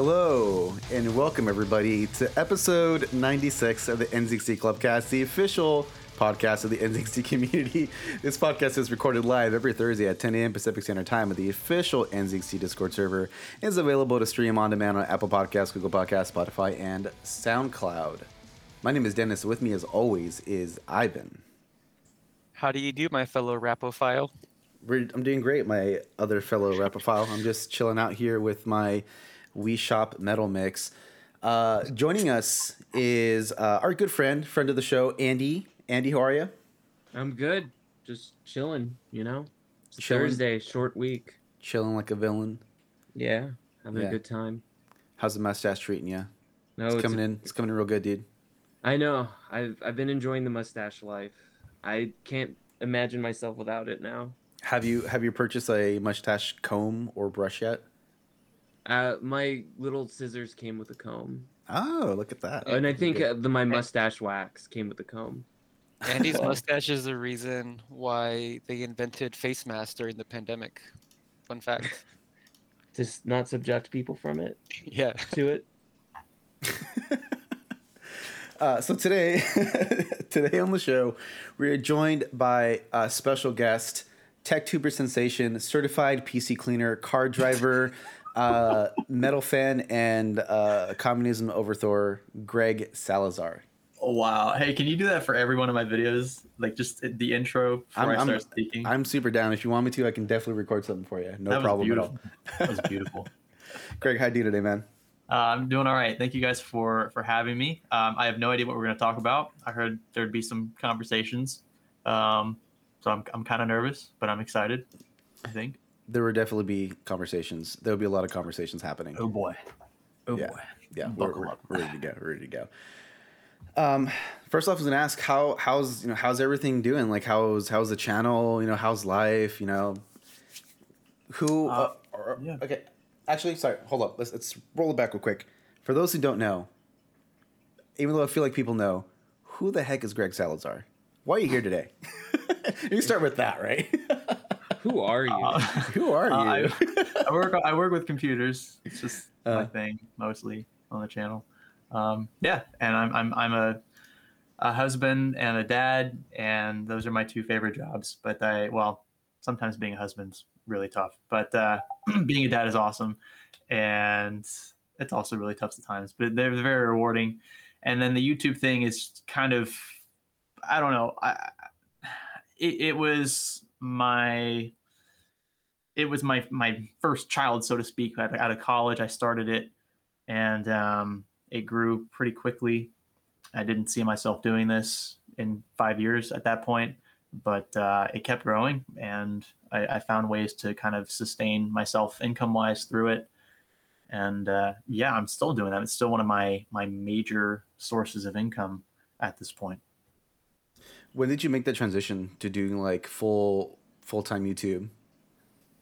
Hello and welcome everybody to episode 96 of the NZXT Clubcast, the official podcast of the NZXT community. This podcast is recorded live every Thursday at 10 a.m. Pacific Standard Time at the official NZXT Discord server. It is available to stream on demand on Apple Podcasts, Google Podcasts, Spotify, and SoundCloud. My name is Dennis. With me, as always, is Ivan. How do you do, my fellow Rapophile? I'm doing great, my other fellow Rapophile. I'm just chilling out here with my Wii Shop Metal Mix. Uh, joining us is uh, our good friend, friend of the show, Andy. Andy, how are you? I'm good. Just chilling, you know? Chilling? Thursday, short week. Chilling like a villain. Yeah, having Yeah. a good time. How's the mustache treating you? No, It's, it's coming in. It's coming in real good, dude. I know. I've I've been enjoying the mustache life. I can't imagine myself without it now. Have you have you purchased a mustache comb or brush yet? Uh, my little scissors came with a comb, Oh, look at that. and I think uh, the my mustache wax came with a comb. Andy's mustache is the reason why they invented face masks during the pandemic. Fun fact. To not subject people from it Yeah. to it. Uh, so today, today on the show, we are joined by a special guest, tech tuber sensation, certified PC cleaner, car driver, uh, metal fan, and uh, communism overthrower, Greg Salazar. Oh wow! Hey, can you do that for every one of my videos? Like just the intro before I'm- i start I'm- speaking. I'm super down. If you want me to, I can definitely record something for you. No problem at all. beautiful. that was beautiful. Greg, how do you today, man? Uh, I'm doing all right. Thank you guys for for having me. Um, I have no idea what we're going to talk about. I heard there'd be some conversations, um, so I'm I'm kind of nervous, but I'm excited. I think. There will definitely be conversations. There will be a lot of conversations happening. Oh boy. Oh Yeah. boy. yeah, we're, Buckle we're, up. we're ready to go. We're ready to go. Um, first off, I was gonna ask how how's you know how's everything doing? Like how's how's the channel? You know how's life? You know who? Uh, Uh, or- yeah. Okay, actually, sorry. Hold up. Let's let's roll it back real quick. For those who don't know, even though I feel like people know, who the heck is Greg Salazar? Why are you here today? you start with that, right? Who are you? Uh, who are Uh, you? I work I work with computers. It's just Uh. my thing mostly on the channel. Um, yeah, and I'm I'm I'm a a husband and a dad, and those are my two favorite jobs. But I well, sometimes being a husband's really tough, but uh, being a dad is awesome, and it's also really tough sometimes. But they're very rewarding. And then the YouTube thing is kind of I don't know. I it, it was my it was my my first child, so to speak. Out, out of college, I started it, and um, it grew pretty quickly. I didn't see myself doing this in five years at that point, but uh, it kept growing, and I, I found ways to kind of sustain myself income wise through it. And uh, yeah, I'm still doing that. It's still one of my my major sources of income at this point. when did you make that transition to doing like full full time YouTube?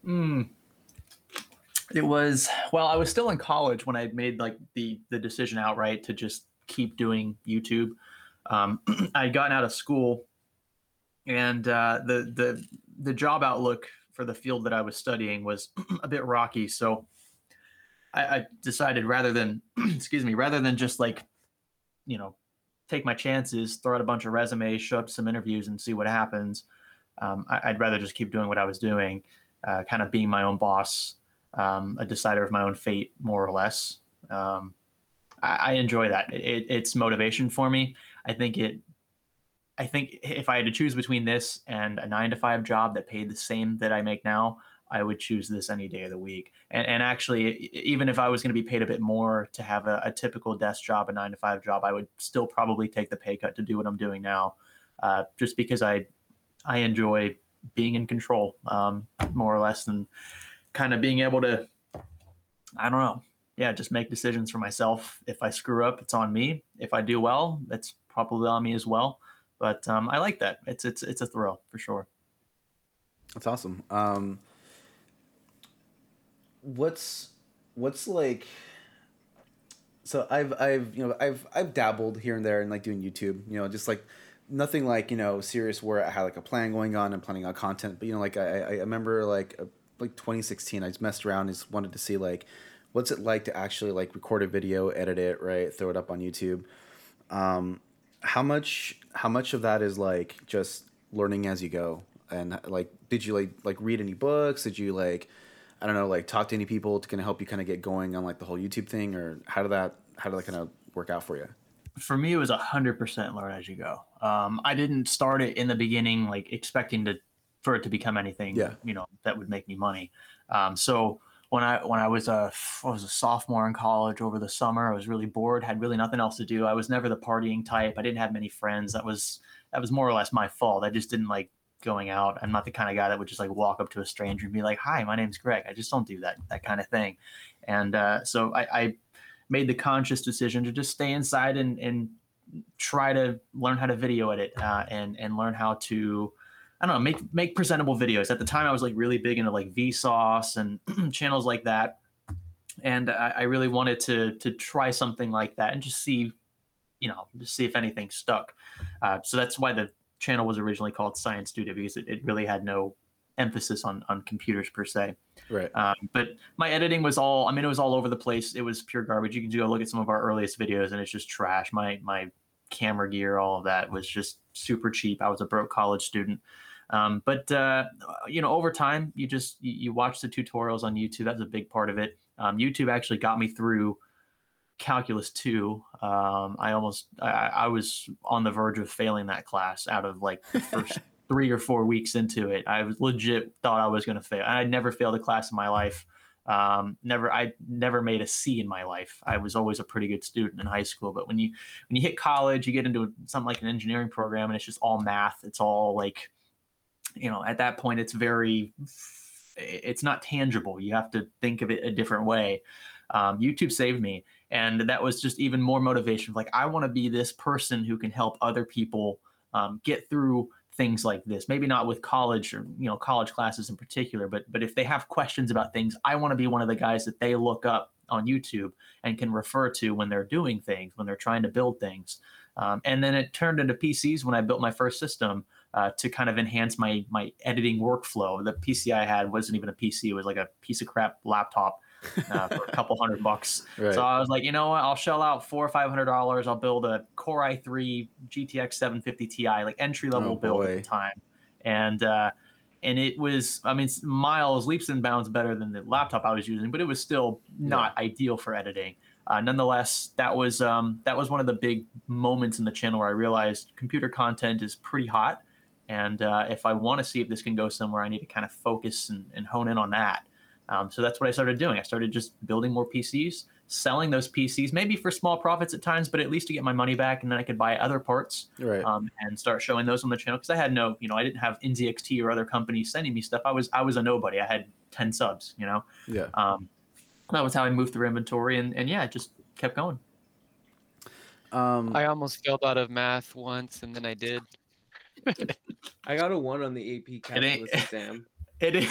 Mm. It was well, I was still in college when I made like the the decision outright to just keep doing YouTube. Um, I had gotten out of school, and uh, the the the job outlook for the field that I was studying was a bit rocky. So I, I decided rather than excuse me, rather than just like you know take my chances, throw out a bunch of resumes, show up some interviews, and see what happens. Um, I, I'd rather just keep doing what I was doing uh, kind of being my own boss, um, a decider of my own fate, more or less. Um, I, I enjoy that. It, it's motivation for me. I think it. I think if I had to choose between this and a nine to five job that paid the same that I make now, I would choose this any day of the week. And, and actually, even if I was going to be paid a bit more to have a, a typical desk job, a nine to five job, I would still probably take the pay cut to do what I'm doing now, uh, just because I I enjoy being in control, um, more or less, and kind of being able to, I don't know, yeah, just make decisions for myself. If I screw up, it's on me. If I do well, it's probably on me as well. But um, I like that. It's it's it's a thrill for sure. That's awesome. Um, what's what's like? So I've I've you know I've I've dabbled here and there in like doing YouTube. You know, just like nothing like you know serious where I had like a plan going on and planning on content. But you know, like I I I remember like uh, like 2016, I just messed around, and just wanted to see like what's it like to actually like record a video, edit it, right, throw it up on YouTube. Um, how much how much of that is like just learning as you go, and like did you like like read any books? Did you like I don't know like talk to any people to kind of help you kind of get going on like the whole YouTube thing, or how did that how did that kind of work out for you? For me it was 100% learn as you go. Um, i didn't start it in the beginning like expecting to for it to become anything Yeah. you know that would make me money. Um, so when i when i was a I was a sophomore in college over the summer i was really bored had really nothing else to do. I was never the partying type. I didn't have many friends. That was that was more or less my fault. I just didn't like going out. I'm not the kind of guy that would just like walk up to a stranger and be like hi my name's greg. I just don't do that that kind of thing. And uh, so I, I made the conscious decision to just stay inside and, and try to learn how to video edit uh, and and learn how to I don't know make make presentable videos. At the time, I was like really big into like Vsauce and channels like that, and I, I really wanted to to try something like that and just see, you know, just see if anything stuck. Uh, so that's why the channel was originally called Science Studio because it, it really had no emphasis on on computers per se. Right. Um, but my editing was all, I mean, it was all over the place. It was pure garbage. You can go look at some of our earliest videos and it's just trash. My, my camera gear, all of that was just super cheap. I was a broke college student. Um, but, uh, you know, over time, you just, you, you watch the tutorials on YouTube. That's a big part of it. Um, YouTube actually got me through calculus 2 um, i almost I, I was on the verge of failing that class out of like the first three or four weeks into it i legit thought i was going to fail. I had never failed a class in my life. Um, never i never made a c in my life. I was always a pretty good student in high school. But when you when you hit college you get into something like an engineering program and it's just all math. It's all like you know at that point it's very it's not tangible. You have to think of it a different way. Um, youtube saved me. And that was just even more motivation. Like i want to be this person who can help other people um, get through things like this. Maybe not with college or you know college classes in particular but but if they have questions about things i want to be one of the guys that they look up on youtube and can refer to when they're doing things when they're trying to build things. Um, and then it turned into pcs when i built my first system uh, to kind of enhance my my editing workflow. The pc i had wasn't even a pc it was like a piece of crap laptop uh, for a couple hundred bucks Right. so I was like, you know what? I'll shell out four or five hundred dollars. I'll build a Core i3 GTX 750 Ti, like entry level Oh, build at the time, and uh, and it was, I mean, miles leaps and bounds better than the laptop I was using, but it was still not ideal for editing. Uh, nonetheless, that was um, that was one of the big moments in the channel where I realized computer content is pretty hot, and uh, if I want to see if this can go somewhere, I need to kind of focus and, and hone in on that. Um, so that's what I started doing. I started just building more PCs, selling those PCs, maybe for small profits at times, but at least to get my money back, and then I could buy other parts Right. um, and start showing those on the channel because I had no, you know, I didn't have NZXT or other companies sending me stuff. I was I was a nobody. I had ten subs, you know. yeah. Um, that was how I moved through inventory, and and yeah, it just kept going. Um, I almost failed out of math once, and then I did. I got a one on the AP calculus exam. It is.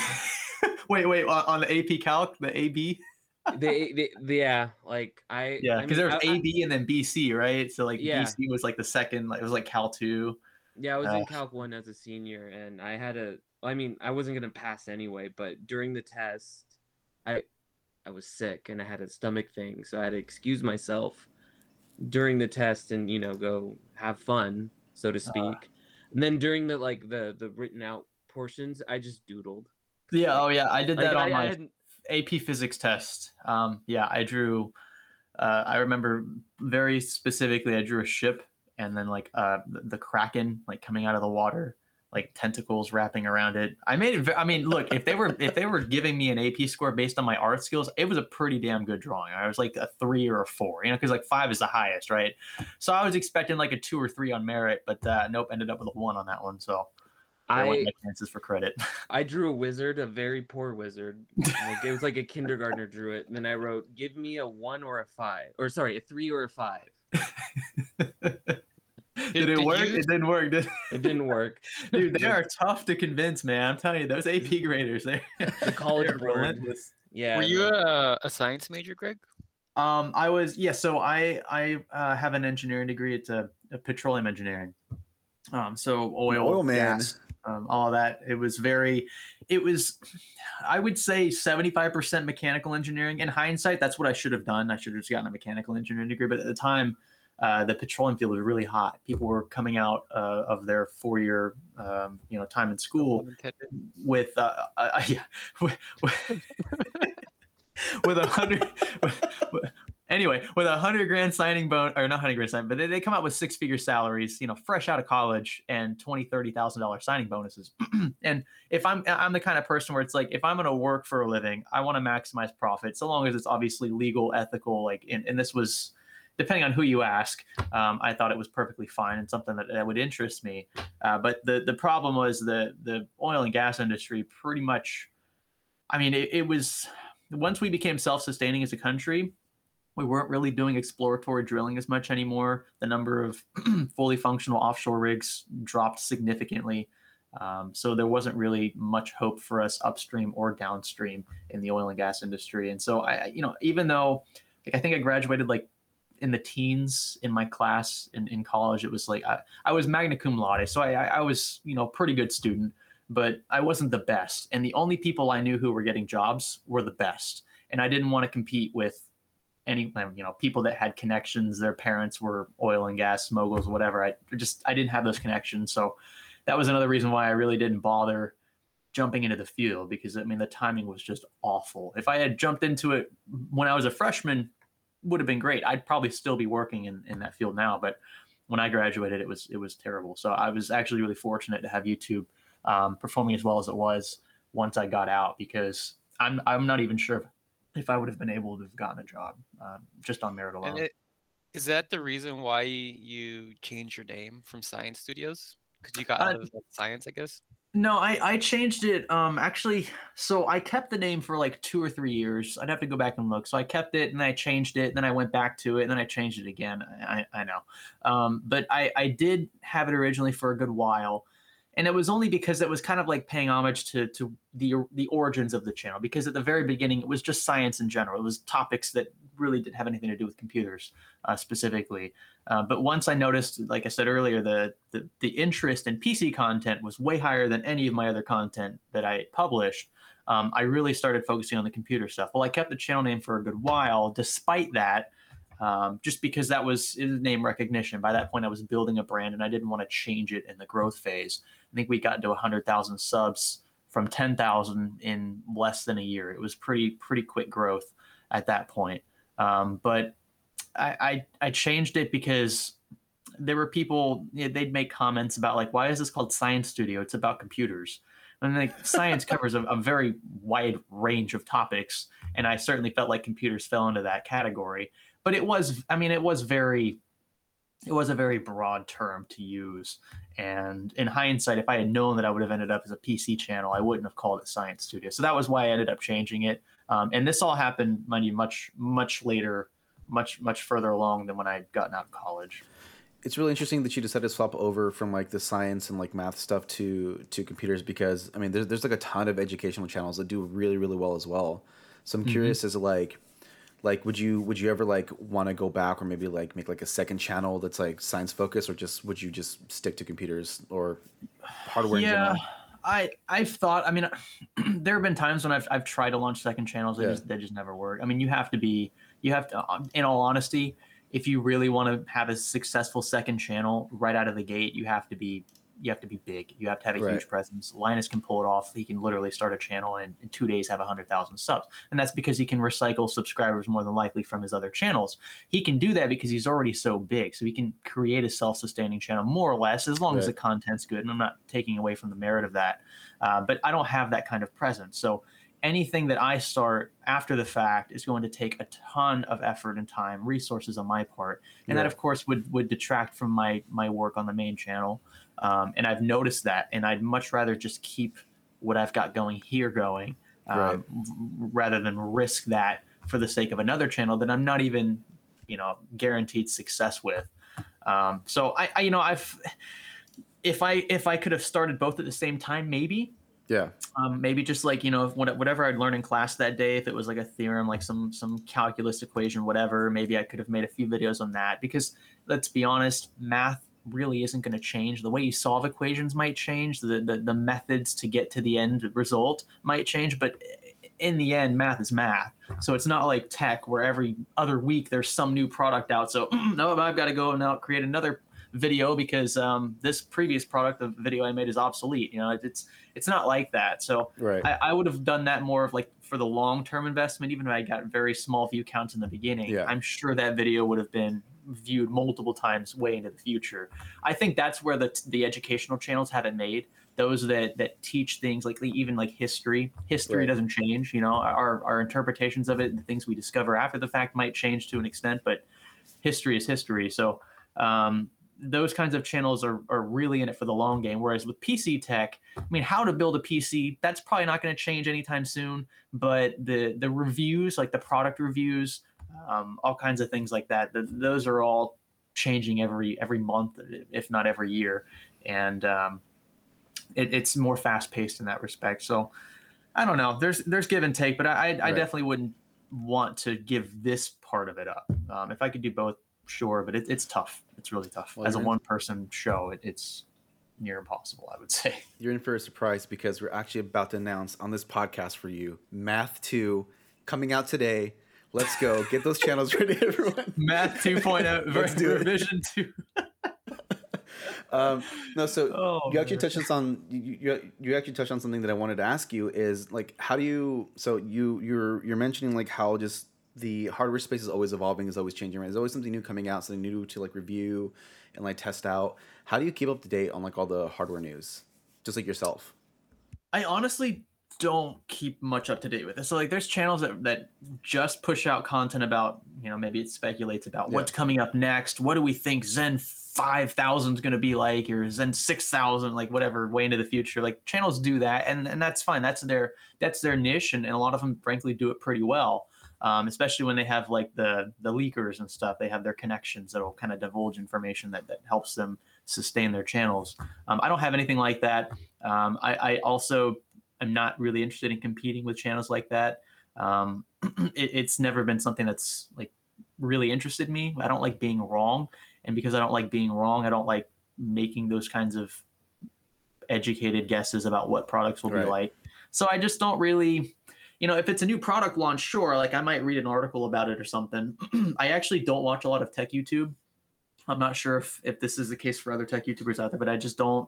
wait, wait, on, on the AP Calc, the AB. the, they, they- yeah, like I. Yeah, I because mean, there was I- I- AB and then BC, right? So like Yeah. BC was like the second, like it was like Cal two. Yeah, I was Uh, in Calc 1 as a senior, and I had a. I mean, I wasn't gonna pass anyway, but during the test, I, I was sick and I had a stomach thing, so I had to excuse myself during the test and you know go have fun, so to speak. Uh. and then during the like the the written out portions, I just doodled. Yeah, oh yeah, I did Like, that on I, my I AP physics test. Um, yeah, I drew. Uh, I remember very specifically. I drew a ship, and then like uh, the, the kraken like coming out of the water, like tentacles wrapping around it. I made it. ve- I mean, look, if they were if they were giving me an AP score based on my art skills, it was a pretty damn good drawing. I was like a three or a four, you know, because like five is the highest, right? So I was expecting like a two or three on merit, but uh, nope, ended up with a one on that one. So I I went my chances for credit. I drew a wizard, a very poor wizard. Like, it was like a kindergartner drew it, and then I wrote, "Give me a one or a five, or sorry, a three or a five. did it did work? you- It didn't work. Did It didn't work. Dude, they are tough to convince, man. I'm telling you, those AP graders, they The college they're relentless. Yeah. Were you a, a science major, Greg? Um, I was yeah. So I I uh, have an engineering degree. It's a, a petroleum engineering. Um, so oil, Oil man. gas. Um, all that. It was very, it was, I would say 75% mechanical engineering. In hindsight, that's what I should have done. I should have just gotten a mechanical engineering degree. But at the time, uh, the petroleum field was really hot. People were coming out uh, of their four-year, um, you know, time in school with, uh, uh yeah, with, with a hundred. Anyway, with a hundred grand signing bone or not hundred grand signing, but they, they come out with six figure salaries, you know, fresh out of college and twenty, thirty thousand dollar signing bonuses. and if I'm I'm the kind of person where it's like if I'm gonna work for a living, I want to maximize profit, so long as it's obviously legal, ethical, like and, and this was depending on who you ask, um, I thought it was perfectly fine and something that, that would interest me. Uh, but the the problem was the the oil and gas industry pretty much. I mean, it, it was once we became self sustaining as a country, we weren't really doing exploratory drilling as much anymore. The number of fully functional offshore rigs dropped significantly. Um, so there wasn't really much hope for us upstream or downstream in the oil and gas industry. And so I, you know, even though like, I think I graduated like in the teens in my class in, in college, it was like I, I was magna cum laude. So I, I was, you know, pretty good student, but I wasn't the best. And the only people I knew who were getting jobs were the best. And I didn't want to compete with any you know people that had connections their parents were oil and gas moguls whatever. I just i didn't have those connections. So that was another reason why i really didn't bother jumping into the field because i mean the timing was just awful. If i had jumped into it when i was a freshman would have been great. I'd probably still be working in, in that field now but when i graduated it was it was terrible. So i was actually really fortunate to have youtube um, performing as well as it was once i got out because i'm i'm not even sure if I would have been able to have gotten a job um, just on merit alone. It, is that the reason why you changed your name from Science Studios? Because you got out uh, of science, I guess. No, I, I changed it. Um, actually, so I kept the name for like two or three years. I'd have to go back and look. So I kept it, and I changed it, and then I went back to it, and then I changed it again. I, I know, um, but I I did have it originally for a good while, and it was only because it was kind of like paying homage to to the the origins of the channel because at the very beginning it was just science in general it was topics that really didn't have anything to do with computers uh, specifically uh, but once i noticed like i said earlier the, the the interest in pc content was way higher than any of my other content that i published um, i really started focusing on the computer stuff well i kept the channel name for a good while despite that um, just because that was name recognition. By that point, I was building a brand and I didn't want to change it in the growth phase. I think we got to 100,000 subs from 10,000 in less than a year. It was pretty pretty quick growth at that point. Um, but I, I, I changed it because there were people you know, they'd make comments about like why is this called Science Studio? It's about computers. And like science covers a, a very wide range of topics, and I certainly felt like computers fell into that category. But it was, I mean, it was very it was a very broad term to use. And in hindsight, if I had known that I would have ended up as a PC channel, I wouldn't have called it Science Studio. So that was why I ended up changing it. Um, and this all happened, mind you, much, much later, much, much further along than when I'd gotten out of college. It's really interesting that you decided to swap over from like the science and like math stuff to to computers because I mean there's there's like a ton of educational channels that do really really well as well. So I'm mm-hmm. curious as like like would you would you ever like want to go back or maybe like make like a second channel that's like science focused or just would you just stick to computers or hardware yeah i i've thought i mean there have been times when i've, I've tried to launch second channels that yeah. just that just never work i mean you have to be you have to um, in all honesty if you really want to have a successful second channel right out of the gate you have to be you have to be big. You have to have a right. huge presence. Linus can pull it off. He can literally start a channel and in two days have 100,000 subs. And that's because he can recycle subscribers more than likely from his other channels. He can do that because he's already so big. So he can create a self sustaining channel more or less as long right. as the content's good. And I'm not taking away from the merit of that. Uh, but I don't have that kind of presence. So anything that I start after the fact is going to take a ton of effort and time, resources on my part, and yeah. that of course would would detract from my my work on the main channel. Um, and I've noticed that, and I'd much rather just keep what I've got going here going, um, right. rather than risk that for the sake of another channel that I'm not even, you know, guaranteed success with. Um, so I, I, you know, I've if I if I could have started both at the same time, maybe. Yeah. Um, maybe just like you know whatever I'd learned in class that day, if it was like a theorem, like some some calculus equation, whatever, maybe I could have made a few videos on that. Because let's be honest, math really isn't going to change. The way you solve equations might change. The, the the methods to get to the end result might change, but in the end, math is math. So it's not like tech where every other week there's some new product out. So no, I've got to go and now create another video because um, this previous product, the video I made, is obsolete. You know, it's it's not like that. So Right. I, I would have done that more of like for the long term investment, even if I got very small view counts in the beginning. Yeah. I'm sure that video would have been viewed multiple times way into the future. I think that's where the the educational channels have it made. Those that that teach things like even like history. History Right. doesn't change. You know, our our interpretations of it, the things we discover after the fact might change to an extent, but history is history. So um, those kinds of channels are, are really in it for the long game. Whereas with PC tech, I mean, how to build a PC, that's probably not going to change anytime soon. But the the reviews, like the product reviews, um, all kinds of things like that, th- those are all changing every every month, if not every year, and um, it, it's more fast paced in that respect. So I don't know. There's there's give and take, but I I, I definitely wouldn't want to give this part of it up. Um, if I could do both, sure, but it, it's tough. It's really tough. Well, As a one person show, it, it's near impossible, I would say. You're in for a surprise because we're actually about to announce on this podcast for you Math 2 coming out today. Let's go. Get those channels ready, everyone. Math 2.0 Let's do it. revision 2. Um, no, so Oh, you actually man. touched on you, you you actually touched on something that I wanted to ask you is like how do you so you you're you're mentioning like how just the hardware space is always evolving is always changing right there's always something new coming out something new to like review and like test out how do you keep up to date on like all the hardware news just like yourself I honestly don't keep much up to date with it. So like there's channels that, that just push out content about, you know, maybe it speculates about Yeah. what's coming up next. What do we think Zen 5000 is going to be like or Zen 6000 like whatever way into the future. Like channels do that and and that's fine. That's their that's their niche and, and a lot of them frankly do it pretty well. Um, especially when they have like the the leakers and stuff, they have their connections that'll kind of divulge information that, that helps them sustain their channels. Um, I don't have anything like that. Um, I, I also am not really interested in competing with channels like that. Um, it, it's never been something that's like really interested me. I don't like being wrong, and because I don't like being wrong, I don't like making those kinds of educated guesses about what products will Right. be like. So I just don't really, you know, if it's a new product launch, sure, like I might read an article about it or something. I actually don't watch a lot of tech YouTube. I'm not sure if, if this is the case for other tech YouTubers out there, but I just don't.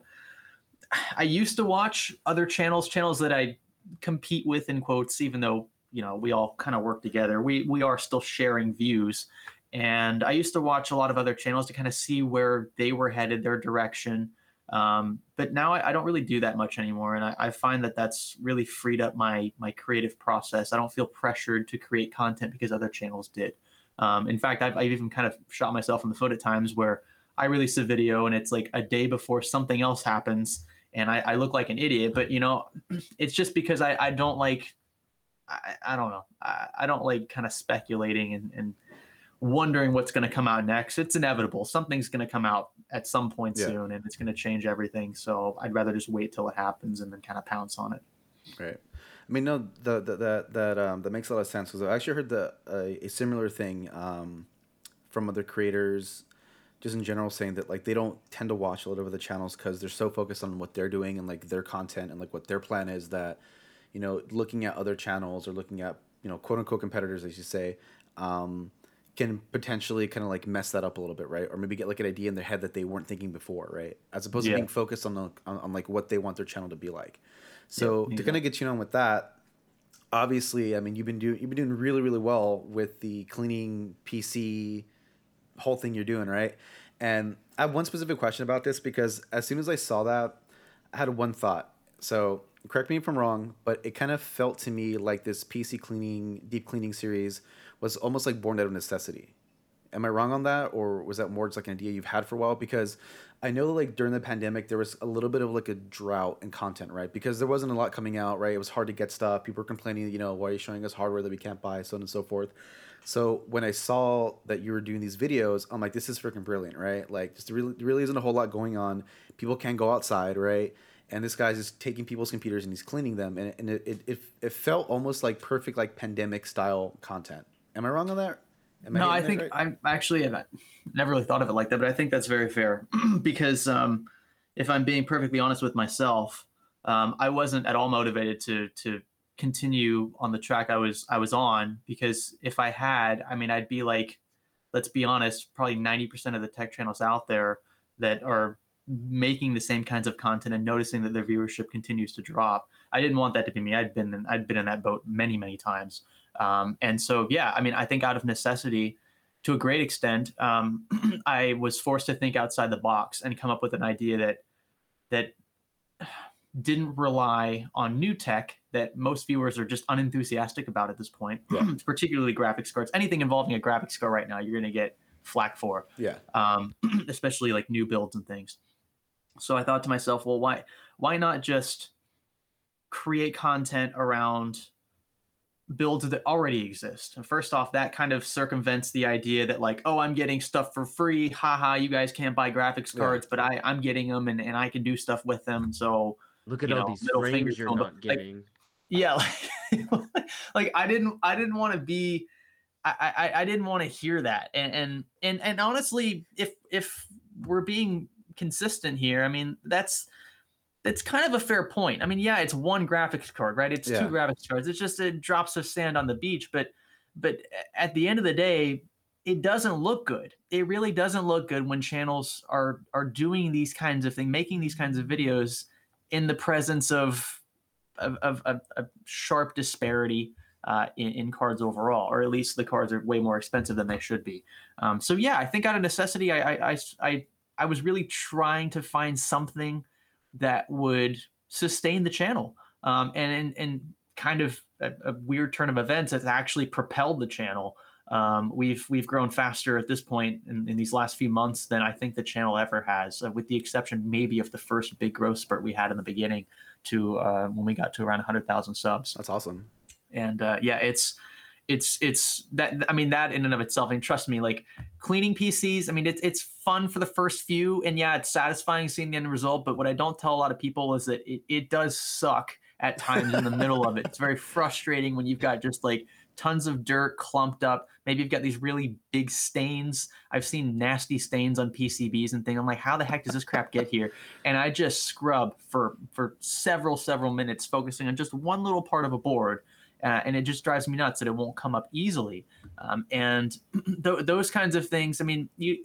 I used to watch other channels, channels that I compete with in quotes, even though you know we all kind of work together. We we are still sharing views, and I used to watch a lot of other channels to kind of see where they were headed, their direction. Um, but now I, I don't really do that much anymore, and I, I find that that's really freed up my my creative process. I don't feel pressured to create content because other channels did. Um, in fact, I've, I've even kind of shot myself in the foot at times where I release a video and it's like a day before something else happens and I, I look like an idiot. But you know, it's just because I, I don't like, I, I don't know, I, I don't like kind of speculating and, and wondering what's going to come out next. It's inevitable. Something's going to come out at some point Yeah. soon and it's going to change everything. So I'd rather just wait till it happens and then kind of pounce on it. Right. I mean, no, the, the that that um, that makes a lot of sense because I actually heard the uh, a similar thing um, from other creators, just in general, saying that like they don't tend to watch a lot of other channels because they're so focused on what they're doing and like their content and like what their plan is that, you know, looking at other channels or looking at you know quote unquote competitors, as you say, um, can potentially kind of like mess that up a little bit, right? Or maybe get like an idea in their head that they weren't thinking before, right? As opposed Yeah. to being focused on the on, on like what they want their channel to be like. So Yeah, to kind of get you on with that, obviously, I mean, you've been doing you've been doing really really well with the cleaning PC whole thing you're doing, right? And I have one specific question about this because as soon as I saw that, I had one thought. So correct me if I'm wrong, but it kind of felt to me like this PC cleaning, deep cleaning series was almost like born out of necessity. Am I wrong on that, or was that more just like an idea you've had for a while? Because I know like during the pandemic there was a little bit of like a drought in content, right? Because there wasn't a lot coming out, right? It was hard to get stuff. People were complaining, you know, why are you showing us hardware that we can't buy, so on and so forth. So when I saw that you were doing these videos, I'm like, this is freaking brilliant, right? Like, just really, really isn't a whole lot going on. People can't go outside, right? And this guy's just taking people's computers and he's cleaning them, and, and it, it, it, it felt almost like perfect, like pandemic style content. Am I wrong on that? Am I no, I hitting think right? I'm actually I've never really thought of it like that, but I think that's very fair because um, if I'm being perfectly honest with myself, um, I wasn't at all motivated to to continue on the track I was I was on because if I had, I mean, I'd be like, let's be honest, probably ninety percent of the tech channels out there that are making the same kinds of content and noticing that their viewership continues to drop. I didn't want that to be me. I'd been in, I'd been in that boat many many times. Um, and so, yeah, I mean, I think out of necessity, to a great extent, um, I was forced to think outside the box and come up with an idea that that didn't rely on new tech that most viewers are just unenthusiastic about at this point, particularly graphics cards. Anything involving a graphics card right now, you're going to get flack for yeah. um, especially like new builds and things. So I thought to myself, well, why why not just create content around builds that already exist? And first off, that kind of circumvents the idea that like, oh, I'm getting stuff for free. Haha, you guys can't buy graphics Yeah. cards, but I I'm getting them and, and I can do stuff with them. So Look at all know, these frames you're not but, like, getting. yeah like, like i didn't i didn't want to be i i, I didn't want to hear that and, and and and honestly if if we're being consistent here i mean that's that's kind of a fair point i mean yeah it's one graphics card right it's Yeah. two graphics cards it's just a drops of sand on the beach but but at the end of the day it doesn't look good it really doesn't look good when channels are are doing these kinds of things making these kinds of videos in the presence of of, a sharp disparity uh, in, in cards overall, or at least the cards are way more expensive than they should be. Um, so yeah, I think out of necessity, I, I, I, I, was really trying to find something that would sustain the channel. Um, and, and, and kind of a, a weird turn of events has actually propelled the channel. Um, we've we've grown faster at this point in, in these last few months than I think the channel ever has, uh, with the exception maybe of the first big growth spurt we had in the beginning to uh, when we got to around 100,000 subs. That's awesome. And uh, yeah, it's it's it's that I mean that in and of itself. I And trust me, like cleaning PCs, I mean it's it's fun for the first few, and yeah, it's satisfying seeing the end result. But what I don't tell a lot of people is that it, it does suck at times in the middle of it. It's very frustrating when you've got just like tons of dirt clumped up. Maybe you've got these really big stains. I've seen nasty stains on PCBs and things. I'm like, how the heck does this crap get here? And I just scrub for for several several minutes, focusing on just one little part of a board. Uh, and it just drives me nuts that it won't come up easily. Um, and th- those kinds of things. I mean, you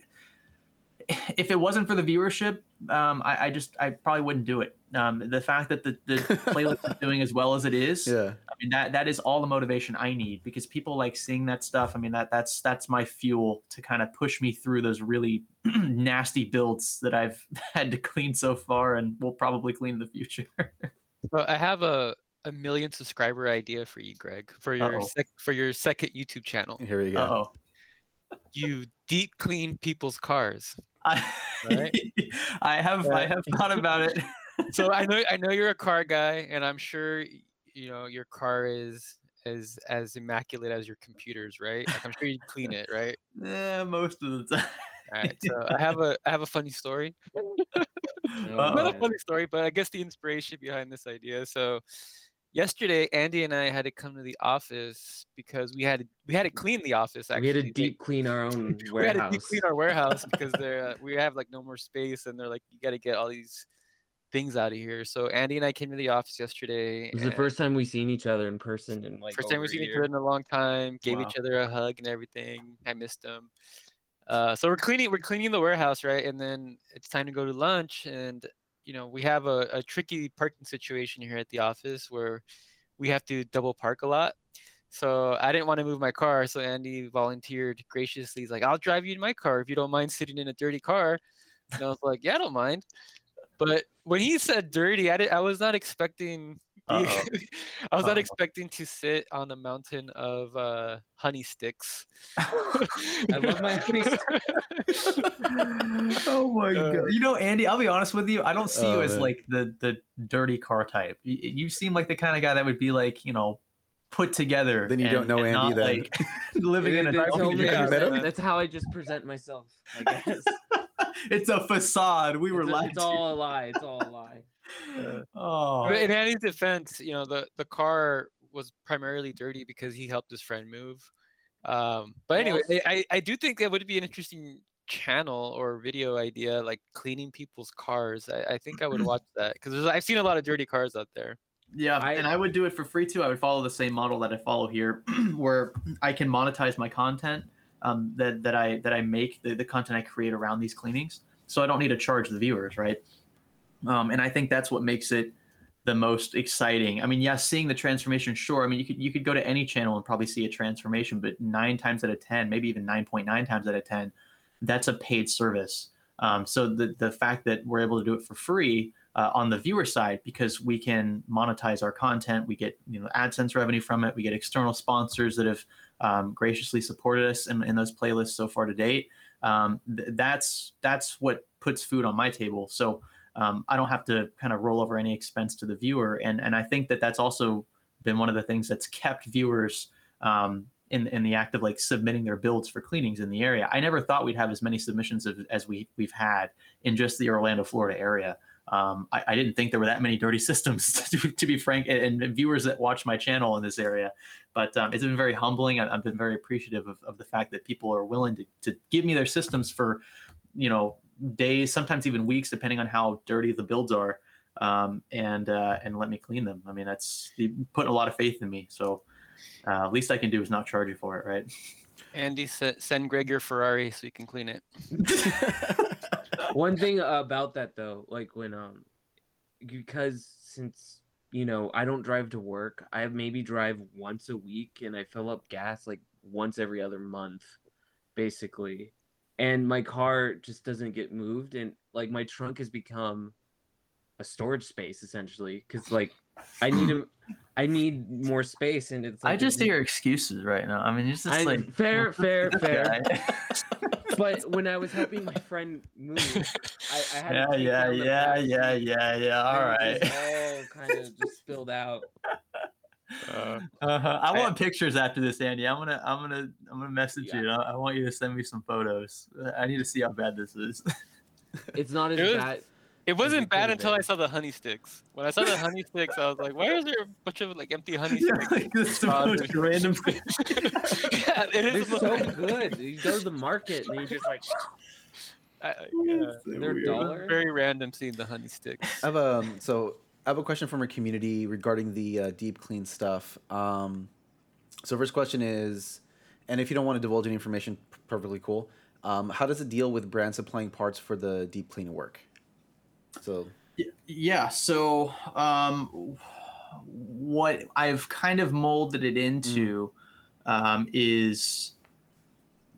if it wasn't for the viewership, um, I, I just I probably wouldn't do it. Um, the fact that the, the playlist is doing as well as it is, Yeah. I mean that that is all the motivation I need because people like seeing that stuff. I mean that that's that's my fuel to kind of push me through those really nasty builds that I've had to clean so far and will probably clean in the future. Well, I have a, a million subscriber idea for you, Greg, for your sec- for your second YouTube channel. Here we go. oh. You deep clean people's cars. I, Right. I have I have thought about it. So I know I know you're a car guy, and I'm sure y- you know your car is as as immaculate as your computers, right? Like I'm sure you clean it, right? Eh, most of the time. All right. So I have a I have a funny story. Oh, not a funny story, but I guess the inspiration behind this idea. So yesterday, Andy and I had to come to the office because we had to, we had to clean the office. Actually, We had to deep clean our own warehouse. we had to deep clean our warehouse because uh, we have like no more space, and they're like, you got to get all these things out of here. So Andy and I came to the office yesterday. It was the first time we seen each other in person in like first time we've seen each other in a long time. Gave Wow. each other a hug and everything. I missed them. Uh, so we're cleaning we're cleaning the warehouse, right? And then it's time to go to lunch, and you know we have a, a tricky parking situation here at the office where we have to double park a lot. So I didn't want to move my car, so Andy volunteered graciously. He's like, "I'll drive you in my car if you don't mind sitting in a dirty car." And I was like, "Yeah, I don't mind." But when he said dirty, I did, I was not expecting. I was not Uh-oh. expecting to sit on a mountain of uh, honey sticks. I love my honey oh my Uh, god! You know, Andy, I'll be honest with you. I don't see Oh, you as like the the dirty car type. You, you seem like the kind of guy that would be like, you know, put together. Then you don't know and Andy not, then. like, living in a That's only you how- that's how I just present myself. I guess. it's a facade. We were it's, a- lied it's all a lie. It's all a lie. Oh, But in Andy's defense, you know, the, the car was primarily dirty because he helped his friend move. Um, but anyway, I, I I do think that would be an interesting channel or video idea, like cleaning people's cars. I, I think I would watch that because I've seen a lot of dirty cars out there. Yeah, I- and I would do it for free too. I would follow the same model that I follow here, where I can monetize my content um, that that I that I make the, the content I create around these cleanings. So I don't need to charge the viewers, right? Um, and I think that's what makes it the most exciting. I mean, yes, seeing the transformation, sure. I mean, you could you could go to any channel and probably see a transformation, but nine times out of ten, maybe even nine point nine times out of ten, that's a paid service. Um, so the the fact that we're able to do it for free uh, on the viewer side because we can monetize our content, we get you know AdSense revenue from it, we get external sponsors that have um, graciously supported us in, in those playlists so far to date. Um, th- that's that's what puts food on my table. So um, I don't have to kind of roll over any expense to the viewer, and and I think that that's also been one of the things that's kept viewers um, in in the act of like submitting their builds for cleanings in the area. I never thought we'd have as many submissions of, as we we've had in just the Orlando, Florida area. Um, I, I didn't think there were that many dirty systems, to, to be frank, and, and viewers that watch my channel in this area. But um, it's been very humbling. I, I've been very appreciative of, of the fact that people are willing to, to give me their systems for, you know, days, sometimes even weeks, depending on how dirty the builds are, um, and uh, and let me clean them. I mean, that's putting a lot of faith in me. So uh, least I can do is not charge you for it, right? Andy, se- send Greg your Ferrari so you can clean it. One thing about that though, like when um, because since you know I don't drive to work, I maybe drive once a week, and I fill up gas like once every other month, basically, and my car just doesn't get moved, and like my trunk has become a storage space essentially, because like I need a, I need more space, and it's. Like I just a- hear excuses right now. I mean, it's just I- like fair, fair, fair. But when I was helping my friend move, I, I had yeah, to yeah, yeah, yeah, yeah, yeah. All and right. it just all kind of just spilled out. Uh, Uh-huh. I want pictures after this, Andy. I'm gonna, I'm gonna, I'm gonna message Yeah. you. I, I want you to send me some photos. I need to see how bad this is. It's not as It was- bad. It wasn't bad could've until I saw the honey sticks. When I saw the honey sticks, I was like, "Why is there a bunch of like empty honey yeah, sticks?" like this is the most random thing. yeah, it is They're so good. You go to the market and you just like I, I- they're dollar. very random seeing the honey sticks. I have um so I have a question from our community regarding the uh, deep clean stuff. Um, so first question is, and if you don't want to divulge any information, perfectly cool. Um, how does it deal with brands supplying parts for the deep clean work? So Yeah. So, um, what I've kind of molded it into um, is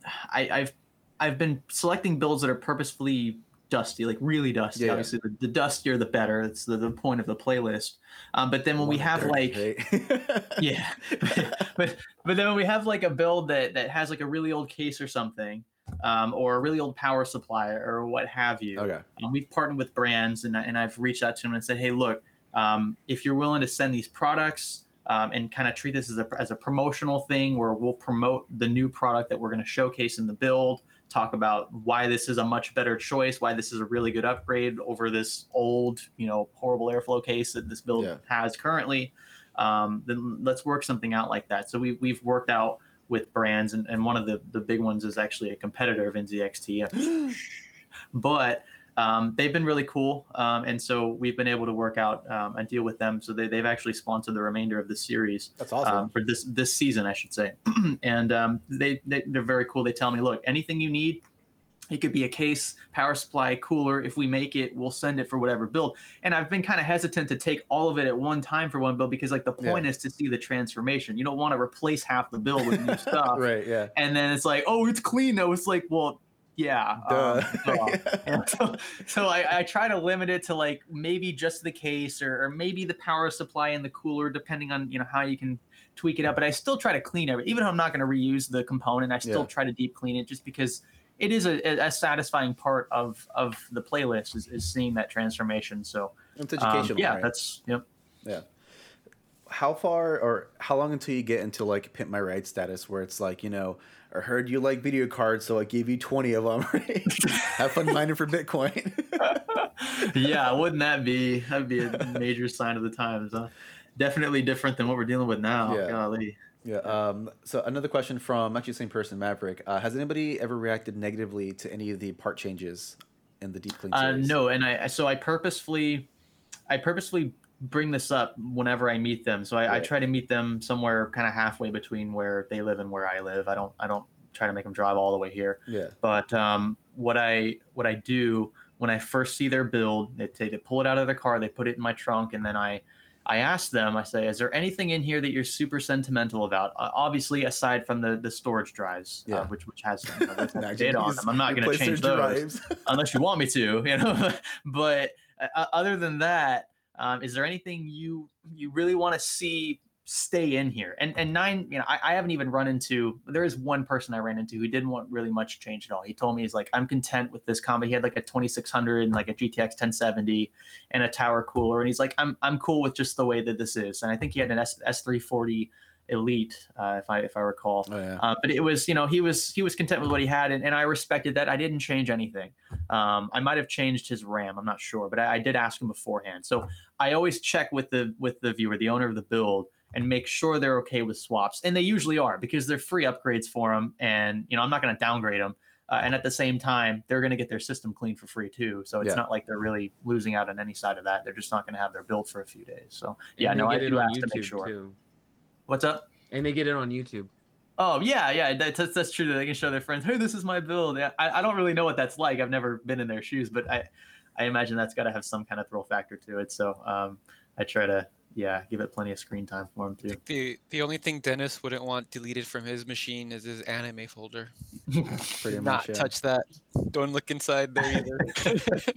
I, I've I've been selecting builds that are purposefully dusty, like really dusty. Yeah. Obviously, the, the dustier the better. It's the, the point of the playlist. Um, but then when we have like yeah but but then when we have like a build that that has like a really old case or something um, or a really old power supply or what have you okay. um, we've partnered with brands and, and i've reached out to them and said hey look um, if you're willing to send these products um, and kind of treat this as a, as a promotional thing where we'll promote the new product that we're going to showcase in the build talk about why this is a much better choice why this is a really good upgrade over this old you know horrible airflow case that this build Yeah. has currently um, then let's work something out like that so we, we've worked out with brands and, and one of the, the big ones is actually a competitor of nzxt but um, they've been really cool um, and so we've been able to work out um, and deal with them so they, they've actually sponsored the remainder of the series That's awesome. um, for this this season, I should say. and um, they, they they're very cool. They tell me, look, anything you need, it could be a case, power supply, cooler. If we make it, we'll send it for whatever build. And I've been kind of hesitant to take all of it at one time for one build because like the point is to see the transformation. You don't want to replace half the build with new stuff. right. Yeah. And then it's like, oh, it's clean now. It's like, well, yeah. Um. And so, so I, I try to limit it to like maybe just the case or, or maybe the power supply and the cooler, depending on you know how you can tweak it up. But I still try to clean everything, even if I'm not going to reuse the component. I still Yeah. try to deep clean it just because it is a, a satisfying part of of the playlist is, is seeing that transformation. So It's um, yeah, right? that's yep. Yeah. How far or how long until you get into like pimp my ride status where it's like you know i heard you like video cards so i gave you 20 of them right have fun mining for bitcoin yeah, wouldn't that be that'd be a major sign of the times, huh? definitely different than what we're dealing with now. Yeah. Golly. Yeah. Um, so another question from actually the same person, Maverick. Uh, has anybody ever reacted negatively to any of the part changes in the deep clean Uh, series? no, and I so I purposefully, I purposefully bring this up whenever I meet them. So I, I try to meet them somewhere kind of halfway between where they live and where I live. I don't I don't try to make them drive all the way here. Yeah. But um, what I what I do when I first see their build, they, they pull it out of their car, they put it in my trunk, and then I I ask them, I say, is there anything in here that you're super sentimental about? Uh, obviously, aside from the the storage drives, Yeah. uh, which which has you know, no data on them. I'm not going to change those unless you want me to, you know. but uh, other than that, um, is there anything you you really want to see stay in here? And and nine, you know, I, I haven't even run into. There is one person I ran into who didn't want really much change at all. He told me he's like, I'm content with this combo. He had like a 2600 and like a GTX 1070 and a tower cooler, and he's like, I'm I'm cool with just the way that this is. And I think he had an S S340 Elite, uh, if I if I recall. Oh yeah. Uh, but it was, you know, he was he was content with what he had, and, and I respected that. I didn't change anything. Um, I might have changed his RAM. I'm not sure, but I, I did ask him beforehand. So I always check with the with the viewer, the owner of the build, and make sure they're okay with swaps, and they usually are because they're free upgrades for them, and you know I'm not going to downgrade them. Uh, and at the same time, they're going to get their system clean for free too. So it's Yeah. not like they're really losing out on any side of that. They're just not going to have their build for a few days. So yeah, no, I do on ask to make sure. too. What's up? And they get it on YouTube. Oh yeah, yeah, that's that's, that's true. They can show their friends, "Hey, this is my build." Yeah, I, I don't really know what that's like. I've never been in their shoes, but I, I imagine that's got to have some kind of thrill factor to it. So um, I try to yeah give it plenty of screen time for them I too. the the only thing Dennis wouldn't want deleted from his machine is his anime folder. Pretty Not. Yeah. touch that. Don't look inside there either.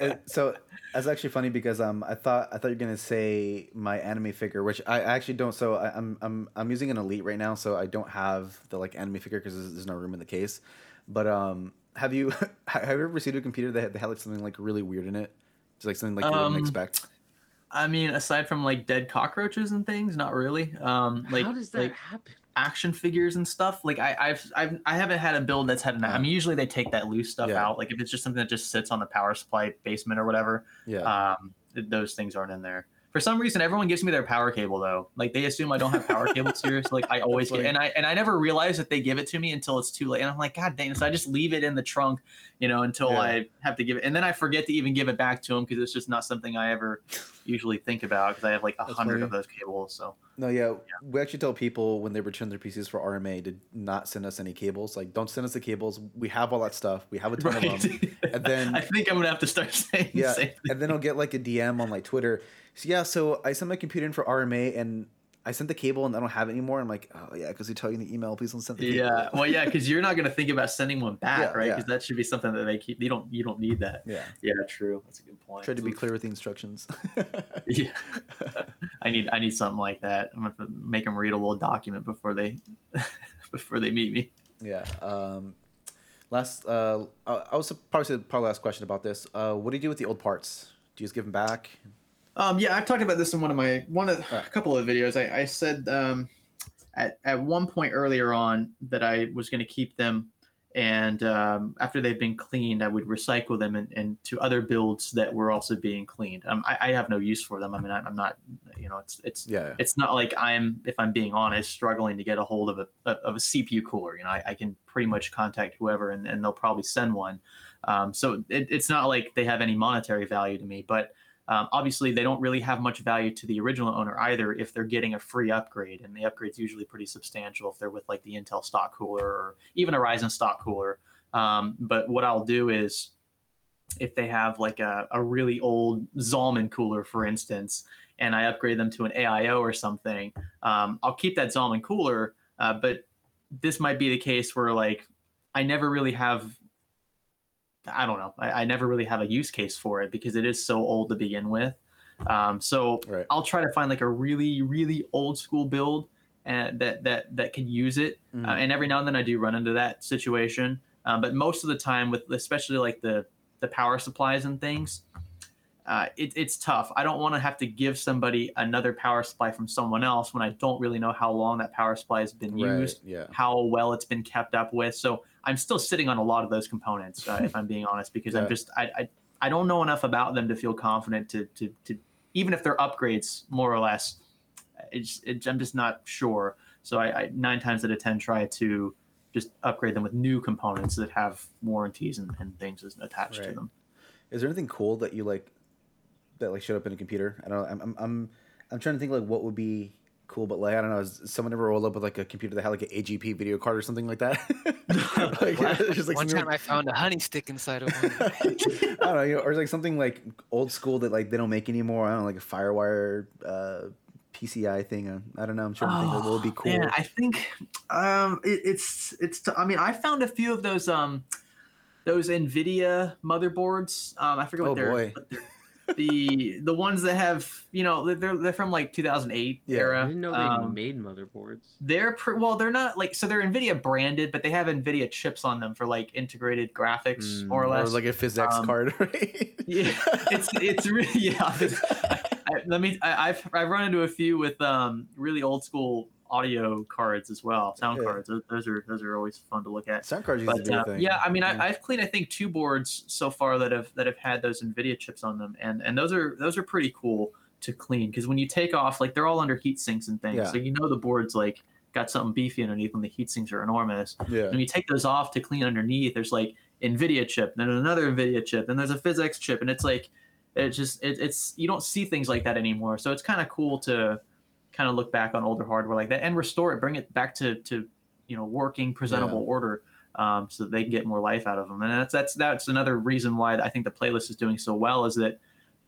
Uh, so that's actually funny because um I thought I thought you're gonna say my anime figure, which I actually don't. So I, I'm I'm I'm using an elite right now, so I don't have the like anime figure because there's, there's no room in the case. But um, have you have you ever received a computer that had, that had like something like really weird in it? Just like something like you Um, wouldn't expect. I mean, aside from like dead cockroaches and things, not really. Um, like How does that like happen? action figures and stuff. Like I, I've I've I haven't had a build that's had an. I mean, usually they take that loose stuff Yeah. out. Like if it's just something that just sits on the power supply basement or whatever. Yeah. um, th- those things aren't in there. For some reason, everyone gives me their power cable though. Like they assume I don't have power cables here, so like I always get, and I and I never realize that they give it to me until it's too late. And I'm like, God dang! it. So I just leave it in the trunk, you know, until Yeah. I have to give it, and then I forget to even give it back to them because it's just not something I ever usually think about because I have like a hundred of those cables. So No, yeah, we actually tell people when they return their PCs for RMA to not send us any cables. Like, don't send us the cables. We have all that stuff. We have a ton of them. And then- I think I'm gonna have to start saying Yeah, the same thing. and then I'll get like a DM on like Twitter. So yeah, so I sent my computer in for RMA and I sent the cable and I don't have it anymore. I'm like, oh yeah, because they tell you in the email, please don't send the cable. Yeah, well, yeah, because you're not gonna think about sending one back, Yeah, right? yeah. Because that should be something that they keep. You don't. You don't need that. yeah. Yeah, true. That's a good point. Try to be clear with the instructions. Yeah, I need I need something like that. I'm gonna make them read a little document before they before they meet me. yeah. Um, last, uh, I I was probably say probably last question about this. Uh, what do you do with the old parts? Do you just give them back? Um, yeah, I've talked about this in one of my one of a couple of videos. I, I said um, at at one point earlier on that I was going to keep them, and um, after they've been cleaned, I would recycle them and, and to other builds that were also being cleaned. Um, I, I have no use for them. I mean, I, I'm not, you know, it's it's Yeah. it's not like I'm, if I'm being honest, struggling to get a hold of a of a CPU cooler. You know, I, I can pretty much contact whoever, and, and they'll probably send one. Um, so it, it's not like they have any monetary value to me, but um, obviously they don't really have much value to the original owner either if they're getting a free upgrade, and the upgrade's usually pretty substantial if they're with like the Intel stock cooler or even a Ryzen stock cooler. Um, but what I'll do is if they have like a, a really old Zalman cooler, for instance, and I upgrade them to an AIO or something, um, I'll keep that Zalman cooler. Uh, but this might be the case where like I never really have. I don't know. I, I never really have a use case for it because it is so old to begin with. Um, so Right. I'll try to find like a really, really old school build and that that that can use it. Mhm. Uh, and every now and then I do run into that situation. Um, but most of the time, with especially like the the power supplies and things, uh, it, it's tough. I don't want to have to give somebody another power supply from someone else when I don't really know how long that power supply has been right. used, Yeah. how well it's been kept up with. So I'm still sitting on a lot of those components, uh, if I'm being honest, because Yeah. I'm just I, I I don't know enough about them to feel confident to to to even if they're upgrades, more or less, it's, it's I'm just not sure. So I, I nine times out of ten try to just upgrade them with new components that have warranties and, and things attached to them. Is there anything cool that you like that like showed up in a computer? I don't know. I'm I'm I'm, I'm trying to think like what would be cool, but like I don't know. Someone ever rolled up with like a computer that had like an AGP video card or something like that? like, just like One time I found a honey stick inside of one. I don't know, you know, or like something like old school that like they don't make anymore. I don't know, like a FireWire uh, PCI thing. I don't know. I'm trying to think what would be Oh, cool. Man, I think um, it, it's it's. T- I mean, I found a few of those um, those Nvidia motherboards. Um, I forget what Oh, they're. boy. what they're- the the ones that have you know they're they're from like 2008 Yeah. era. I didn't know they Um, made motherboards. they're pre- well they're not like so they're nvidia branded but they have nvidia chips on them for like integrated graphics Mm, more or less. or less like a physics um, card, right? yeah it's it's really yeah it's- I, let me I, i've i've run into a few with um really old school audio cards as well sound Yeah. cards those, are those are always fun to look at Sound cards but uh, yeah, I mean. I, I've cleaned I think two boards so far that have that have had those Nvidia chips on them, and and those are those are pretty cool to clean because when you take off, like they're all under heat sinks and things, Yeah. so you know the board's like got something beefy underneath, and the heat sinks are enormous. yeah. When you take those off to clean underneath, there's like Nvidia chip, then another Nvidia chip, then there's a PhysX chip, and it's like it's just it, it's you don't see things like that anymore. So it's kind of cool to kind of look back on older hardware like that and restore it, bring it back to to you know working presentable order, um, so they can get more life out of them. And that's that's that's another reason why I think the playlist is doing so well is that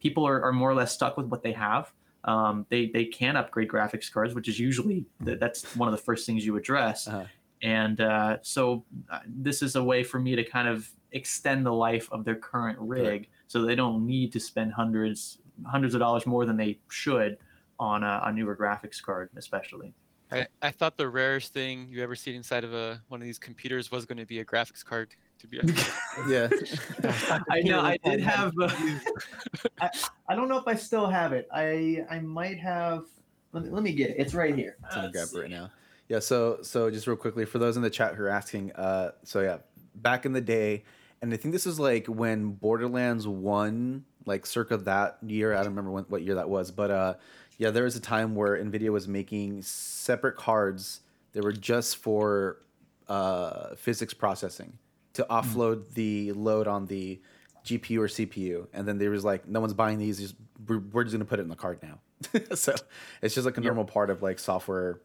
people are, are more or less stuck with what they have. Um, they they can upgrade graphics cards, which is usually th- that's one of the first things you address. Uh-huh. And uh, so uh, this is a way for me to kind of extend the life of their current rig, so they don't need to spend hundreds hundreds of dollars more than they should on a, a newer graphics card, especially. I, I thought the rarest thing you ever seen inside of a one of these computers was going to be a graphics card. To be honest, yeah. I know I did have. uh, I, I don't know if I still have it. I I might have. Let me, let me get it. It's right here. I'm gonna grab it right now. Yeah, so so just real quickly for those in the chat who are asking, uh, so yeah, back in the day, and I think this is like when Borderlands One, like circa that year. I don't remember when, what year that was, but uh, yeah, there was a time where Nvidia was making separate cards that were just for uh, physics processing to offload the load on the GPU or CPU, and then there was like, no one's buying these. Just, we're, we're just gonna put it in the card now. so it's just like a Yep. normal part of like software.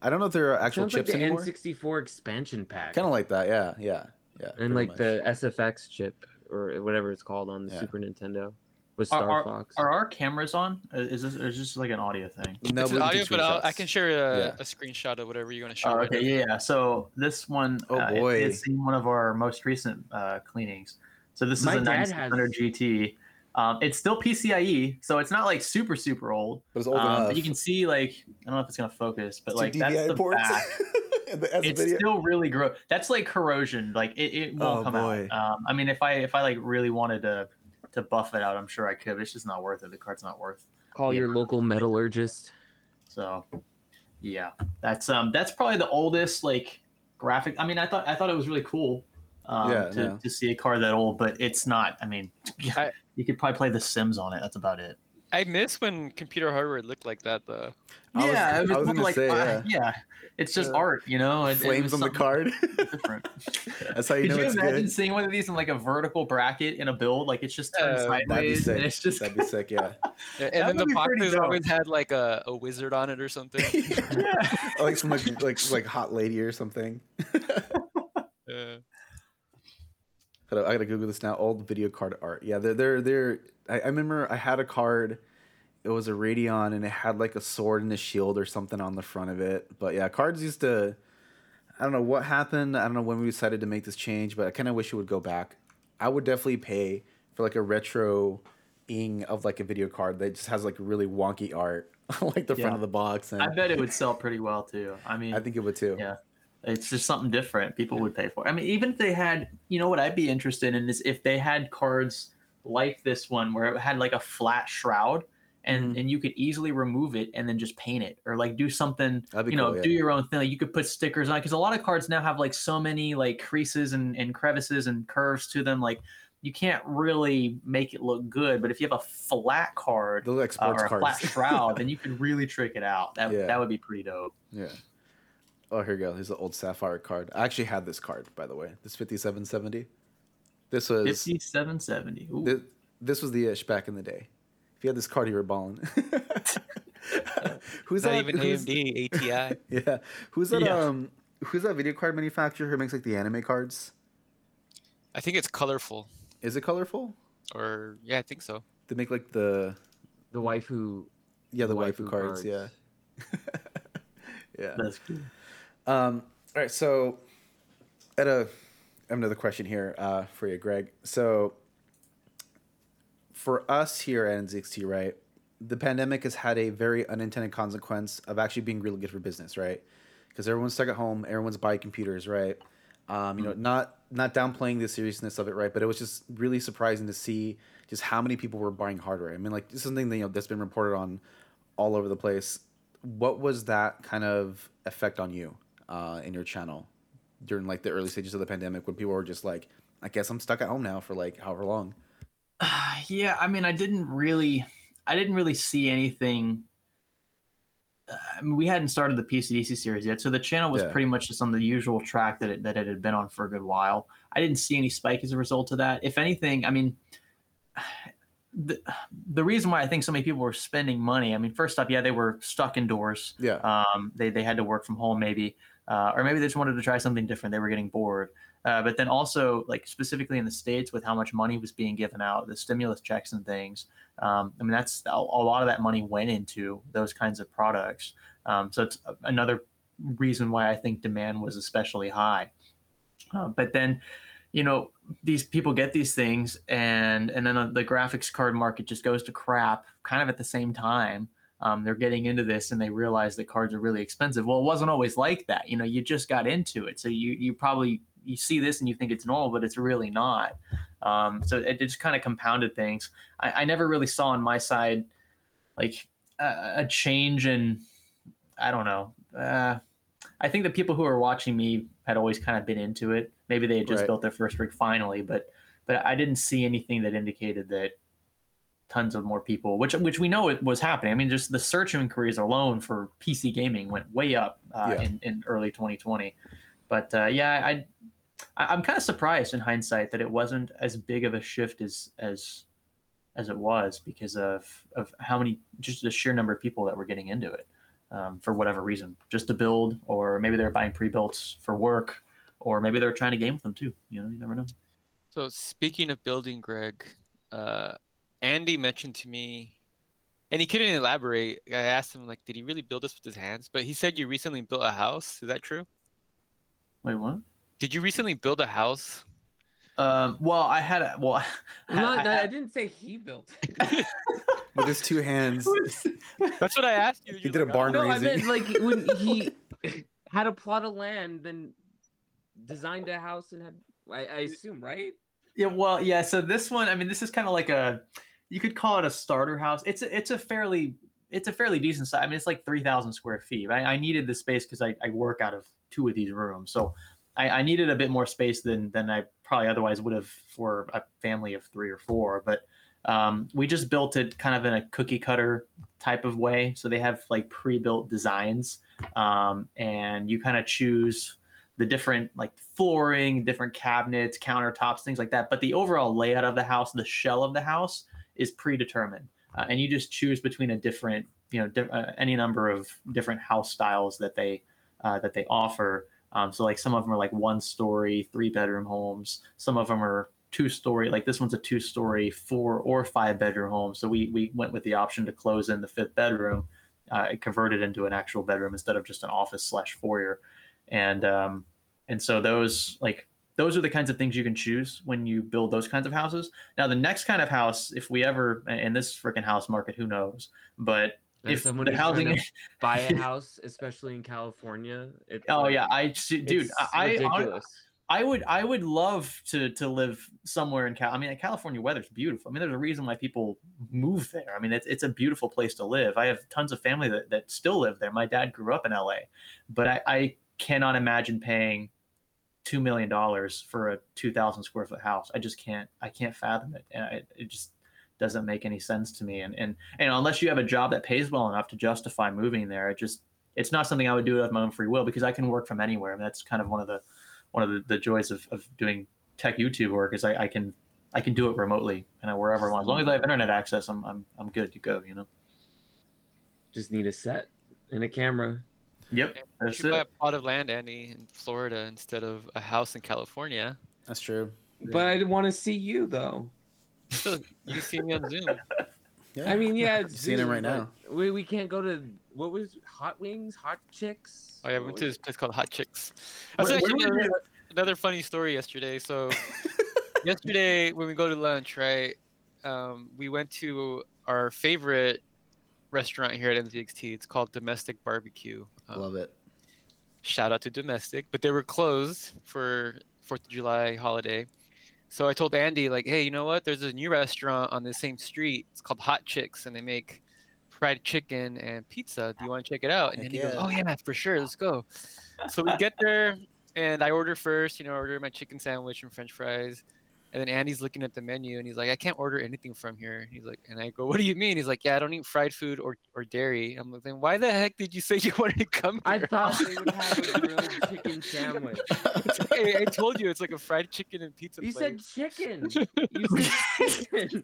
I don't know if there are actual Sounds like chips the anymore. N64 expansion pack. Kind of like that, yeah, yeah, yeah. and like much. the SFX chip or whatever it's called on the Yeah. Super Nintendo with Are, Star are, Fox. are our cameras on? Uh, Is this or is this like an audio thing? no, it's an audio, but I'll, I can share a, Yeah. a screenshot of whatever you want to show. Oh, right okay, now. yeah. So this one, Oh, uh, it- boy. it's in one of our most recent uh, cleanings. So this My is a dad 9600 GT. Um, it's still PCIe, so it's not like super super old. But it's old Um, enough. but you can see like I don't know if it's gonna focus, but Two like that's the ports. back. And the- as a It's video. still really gross. That's like corrosion. Like it, it won't Oh, come boy. out. Um, I mean, if I if I like really wanted to to buff it out, I'm sure I could. But it's just not worth it. The card's not worth. Call yeah. your local metallurgist. So, yeah, that's um that's probably the oldest like graphic. I mean, I thought I thought it was really cool. Um, Yeah, to, no. to see a card that old, but it's not. I mean, I- you could probably play The Sims on it. That's about it. I miss when computer hardware looked like that though. I was- yeah, it I was gonna like say, uh, yeah. It's just Yeah. art, you know. It- it Flames was on the something card. Different. That's how you know. Could know you it's imagine good. seeing one of these in like a vertical bracket in a build? Like it's just turned Uh, sideways, That'd be sick. and it's just That'd be sick. Yeah. Yeah, And then the be pretty boxes always had like a, a wizard on it or something. like some like like like hot lady or something. Yeah. I gotta Google this now. Old video card art. Yeah, they're they're they're. I, I remember I had a card. It was a Radeon, and it had like a sword and a shield or something on the front of it. But yeah, cards used to. I don't know what happened. I don't know when we decided to make this change, but I kind of wish it would go back. I would definitely pay for like a retro ing of like a video card that just has like really wonky art like the front of the box, and I bet it would sell pretty well too. I mean, I think it would too. Yeah. it's just something different. People would pay for. I mean, even if they had, you know, what I'd be interested in is if they had cards like this one where it had like a flat shroud. And, Mhm. and you could easily remove it and then just paint it or like do something you know cool, yeah. do your own thing like you could put stickers on because a lot of cards now have like so many like creases and, and crevices and curves to them like you can't really make it look good. But if you have a flat card like uh, or a cards. flat shroud, then you can really trick it out. That Yeah. that would be pretty dope. yeah. Oh, here you go. Here's the old Sapphire card. I actually had this card, by the way. This 5770. This was Fifty seven seventy. This, this was the ish back in the day. If you had this card, you were balling. who's Not that? even who's- AMD, ATI. Yeah, who's that? Yeah. Um, who's that video card manufacturer who makes like the anime cards? I think it's colorful, Is it colorful? or yeah, I think so. They make like the The waifu. yeah the, the waifu, cards, Yeah, yeah. That's cool. Um, all right, so at a I have another question here uh, for you, Greg. So for us here at NZXT, right, the pandemic has had a very unintended consequence of actually being really good for business, right? Because everyone's stuck at home, everyone's buying computers, right? Um, you know, not not downplaying the seriousness of it, right? But it was just really surprising to see just how many people were buying hardware. I mean, like this is something that, you know that's been reported on all over the place. What was that kind of effect on you uh, in your channel during like the early stages of the pandemic when people were just like, I guess I'm stuck at home now for like however long. yeah, I mean, I didn't really, I didn't really see anything. uh, I mean, we hadn't started the PCDC series yet, so the channel was Yeah. pretty much just on the usual track that it, that it had been on for a good while. I didn't see any spike as a result of that. If anything, I mean, the the reason why I think so many people were spending money. I mean, first up, yeah, they were stuck indoors. Yeah, Um, they they had to work from home maybe, uh, or maybe they just wanted to try something different. They were getting bored. Uh, but then also, like specifically in the states, with how much money was being given out, the stimulus checks and things. Um, I mean, that's a, lot of that money went into those kinds of products. Um, so it's another reason why I think demand was especially high. Uh, but then, you know, these people get these things, and and then uh, the graphics card market just goes to crap, kind of at the same time um, they're getting into this and they realize that cards are really expensive. Well, it wasn't always like that. You know, you just got into it, so you you probably you see this and you think it's normal, but it's really not. Um, so it just kind of compounded things. I, I never really saw on my side like a, a change in I don't know. Uh, I think the people who were watching me had always kind of been into it. Maybe they had just Right. built their first rig finally, but but I didn't see anything that indicated that tons of more people, which which we know it was happening. I mean, just the search inquiries alone for PC gaming went way up uh, Yeah. in in early 2020. But uh, yeah, I, I I'm kind of surprised in hindsight that it wasn't as big of a shift as as as it was because of of how many just the sheer number of people that were getting into it um, for whatever reason, just to build, or maybe they're buying pre-builts for work, or maybe they're trying to game with them too. You know, you never know. So speaking of building, Greg, uh, Andy mentioned to me, and he couldn't elaborate. I asked him like, did he really build this with his hands? But he said you recently built a house. Is that true? Wait, what? Did you recently build a house? Um, well, I had a well. I, No, I- no, I I- didn't say he built. it. with his two hands. That's what I asked you. He You're did a barn "Oh." no, I raising. meant like when he had a plot of land, then designed a house and had. I, I assume, right? Yeah, well, yeah. So this one, I mean, this is kind of like a, you could call it a starter house. It's a, it's a fairly, it's a fairly decent size. I mean, it's like three thousand square feet. I, I needed the space because I, I work out of two of these rooms, so I, I needed a bit more space than than I probably otherwise would have for a family of three or four. But um, we just built it kind of in a cookie cutter type of way. So they have like pre-built designs, um, and you kind of choose the different like flooring, different cabinets, countertops, things like that. But the overall layout of the house, the shell of the house, is predetermined, uh, and you just choose between a different, you know, di- uh, any number of different house styles that they uh, that they offer. Um, so like some of them are like one story, three bedroom homes. Some of them are two story. Like this one's a two story, four or five bedroom home. So we we went with the option to close in the fifth bedroom, uh, convert it into an actual bedroom instead of just an office slash foyer and um, and so those like those are the kinds of things you can choose when you build those kinds of houses. Now the next kind of house, if we ever in this freaking house market, who knows? But if someone the housing, buy a house, especially in California. Oh like- yeah, I dude, I, I. I would I would love to to live somewhere in Cal. I mean, California weather's beautiful. I mean, there's a reason why people move there. I mean, it's it's a beautiful place to live. I have tons of family that, that still live there. My dad grew up in LA, but I, I cannot imagine paying two million dollars for a two thousand square foot house. I just can't. I can't fathom it, and I, it just doesn't make any sense to me. And and and unless you have a job that pays well enough to justify moving there, it just it's not something I would do of my own free will because I can work from anywhere. And that's kind of one of the one of the, the joys of, of doing tech YouTube work is I, I can I can do it remotely and wherever I want. As long as I have internet access, I'm I'm I'm good to go. You know. Just need a set and a camera. Yep. You That's should buy a plot of land, Andy, in Florida instead of a house in California. That's true. But I want to see you though. Still, you see me on Zoom. Yeah. I mean, yeah, You're seeing him right now. We, we can't go to what was Hot Wings, Hot Chicks. Oh yeah, we went to this place called Hot Chicks. That's Where- actually where another, another funny story yesterday. So yesterday when we go to lunch, right? Um, we went to our favorite restaurant here at NZXT. It's called Domestic Barbecue. Um, Love it. shout out to Domestic, but they were closed for Fourth of July holiday. So I told Andy, like, hey, you know what? There's a new restaurant on the same street. It's called Hot Chicks, and they make fried chicken and pizza. Do you want to check it out? And Heck then he goes, oh yeah, for sure, let's go. So we get there, and I order first. You know, I order my chicken sandwich and French fries. And then Andy's looking at the menu, and he's like, I can't order anything from here. He's like, and I go, what do you mean? He's like, yeah, I don't eat fried food or, or dairy. I'm like, then why the heck did you say you wanted to come here? I thought they would have a grilled chicken sandwich. I, I told you it's like a fried chicken and pizza. You place. said chicken. You said chicken.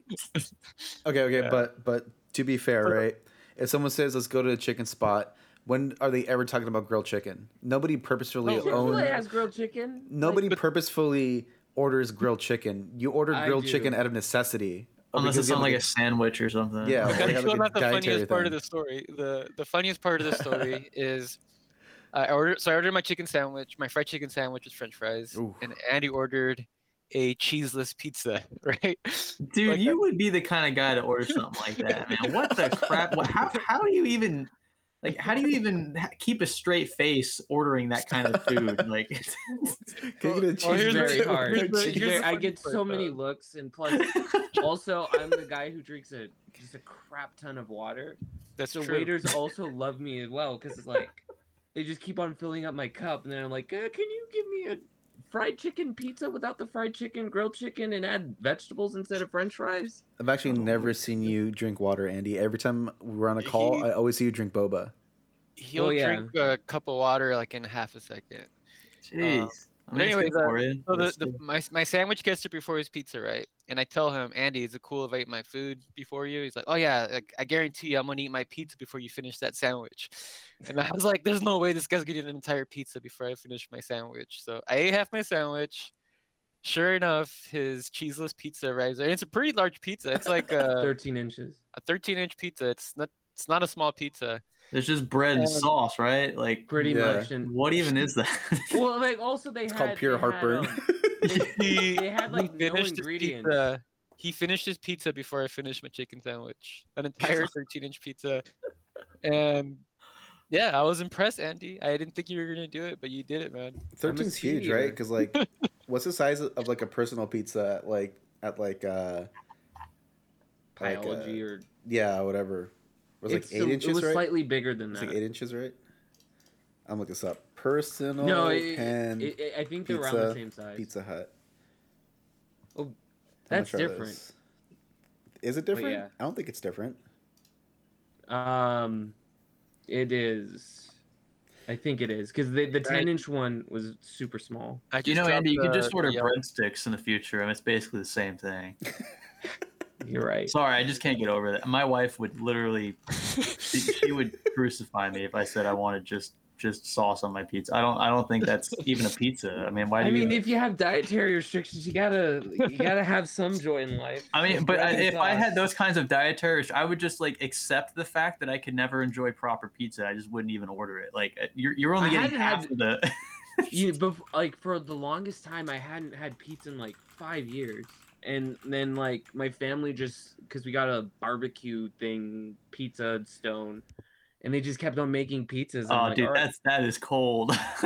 Okay, okay, Yeah. but but to be fair, right? If someone says let's go to a chicken spot, when are they ever talking about grilled chicken? Nobody purposefully No, owns. Chick-fil-A has grilled chicken. Nobody But- purposefully orders grilled chicken. You order I grilled do. chicken out of necessity. Oh, Unless because it's you on have, like a sandwich or something. Yeah, Okay, or they have, like, a not the dietary funniest part of the story. The the funniest part of the story is I ordered so I ordered my chicken sandwich, my fried chicken sandwich with French fries, Ooh. and Andy ordered a cheeseless pizza, right? Dude, Like you would be the kind of guy to order something like that, man. What the crap? How, how do you even, like, how do you even keep a straight face ordering that kind of food? Like, Can you get Well, cheese It's the- very hard. the- It's very- the I get so many though. looks, and plus, also, I'm the guy who drinks a just a crap ton of water. That's so true. waiters also love me as well because it's like they just keep on filling up my cup, and then I'm like, uh, "Can you give me a fried chicken pizza without the fried chicken, grilled chicken, and add vegetables instead of French fries?" I've actually never seen you drink water, Andy. Every time we're on a call, He- I always see you drink boba. He'll Oh, yeah. drink a cup of water like in half a second. jeez. but anyways, uh, So the, the my my sandwich gets there before his pizza, right? And I tell him, Andy, is it cool if I eat my food before you? He's like, Oh yeah, like, I guarantee you, I'm gonna eat my pizza before you finish that sandwich. And I was like, There's no way this guy's gonna eat an entire pizza before I finish my sandwich. So I ate half my sandwich. Sure enough, his cheeseless pizza arrives. And it's a pretty large pizza. It's like a, Thirteen inches. a 13 inch pizza. It's not it's not a small pizza. There's just bread and Um, sauce, right? Like, Pretty Yeah. much. And what even is that? well, like also they It's had called pure they had, heartburn. um, He, They had, like, no finished his ingredients. pizza. He finished his pizza before I finished my chicken sandwich. An entire 13 inch pizza. And yeah, I was impressed, Andy. I didn't think you were gonna do it, but you did it, man. 13's huge, right? Because like, what's the size of, of, like a personal pizza? At, like at like uh, like, uh, biology or yeah, whatever. It was like It's eight a- inches, It was right? slightly bigger than that. It's that. like eight inches, right? I'm looking this up. Personal no, it, pan it, it- I think they're around the same size. Pizza Hut. Oh, that's much different. those? Is it different? yeah. I don't think it's different. Um, it is. I think it is because the the Right. ten inch one was super small. I you know, dropped Andy, you can just order yellow- breadsticks in the future, and it's basically the same thing. You're right. Sorry, I just can't get over that. My wife would literally, she, she would crucify me if I said I wanted just just sauce on my pizza. I don't, I don't think that's even a pizza. I mean, why do I you? mean, if you have dietary restrictions, you gotta you gotta have some joy in life. I mean, but I, bread and if I had those kinds of dietary, rest- I would just like accept the fact that I could never enjoy proper pizza. I just wouldn't even order it. Like uh, you're, you're only getting half had- of the. you bef- like for the longest time I hadn't had pizza in like five years, and then like my family just because we got a barbecue thing pizza stone, and they just kept on making pizzas. and I'm oh, like, dude, "All right." that's that is cold.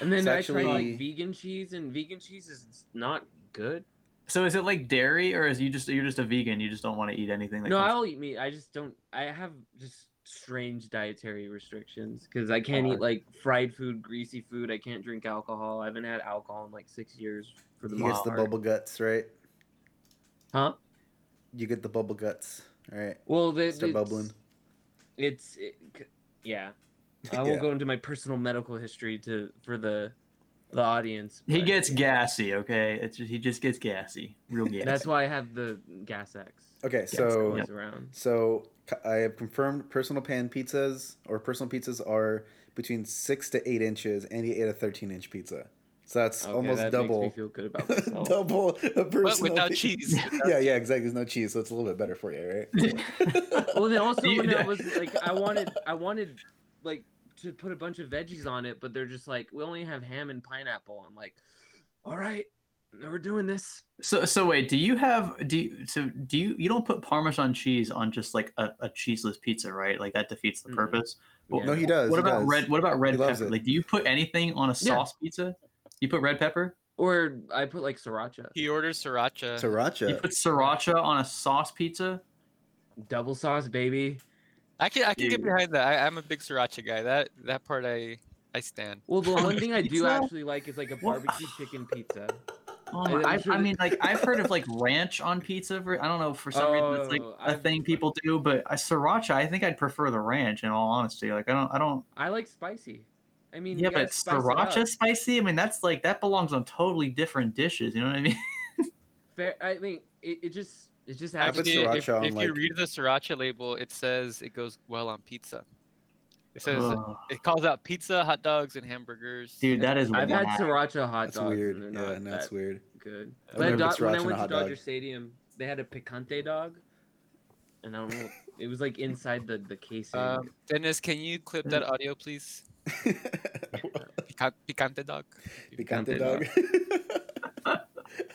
and then It's I actually- tried like vegan cheese, and vegan cheese is not good. so is it like dairy, or is you just you're just a vegan? You just don't want to eat anything that No, comes I'll eat meat. I just don't. I have just strange dietary restrictions because I can't eat like fried food, greasy food. I can't drink alcohol. I haven't had alcohol in like six years for the He gets most the bubble guts, right? Huh? You get the bubble guts, right? Well, the, Start it's, bubbling. It's it, yeah. I won't Yeah. go into my personal medical history to for the the audience. He but gets gassy, okay? It's just, he just gets gassy, real gassy. That's why I have the Gas X. Okay, so yeah. around. so c- I have confirmed personal pan pizzas or personal pizzas are between six to eight inches, and he ate a thirteen inch pizza. So that's Okay, almost that double. Makes me feel good about myself. double a personal But without pi- cheese. without yeah, yeah, exactly. There's no cheese, so it's a little bit better for you, right? well, then also You- when I was like, I wanted, I wanted like to put a bunch of veggies on it, but they're just like, we only have ham and pineapple. I'm like, all right, we're doing this. So so wait, do you have do you, so do you you don't put Parmesan cheese on just like a, a cheeseless pizza, right? Like that defeats the purpose. Well, No, he does. What he about does. red? What about red He pepper? Like, do you put anything on a Yeah. sauce pizza? You put red pepper. Or I put like sriracha, He orders sriracha. Sriracha. You Sriracha. put sriracha on a sauce pizza. double sauce, baby. I can I can get behind that. I, I'm a big sriracha guy. That that part I I stand. Well, the one thing I do actually like is like a barbecue chicken pizza. Oh I- my, I'm I, sure I mean, like I've heard of like ranch on pizza. For, I don't know for some reason it's like Oh, a I've- thing people do, but a sriracha, I think I'd prefer the ranch. In all honesty, like I don't, I don't. I like spicy. I mean, Yeah, but spice it sriracha spicy. I mean, that's like that belongs on totally different dishes. You know what I mean? Fair, I mean, it, it just it just I has put to Actually, be- if, sriracha on, if you read the sriracha label, it says it goes well on pizza. It says Ugh. it calls out pizza, hot dogs, and hamburgers. dude, that is. I've had whack. sriracha hot That's dogs. weird. And Yeah, not no, that's that weird. good. I've When I, never put do- when I sriracha in went to Dodger dog. Stadium, they had a picante dog, and I don't know. It was like inside the the casing. Um, Dennis, can you clip that audio, please? Pica- Picante dog. Picante Picante dog.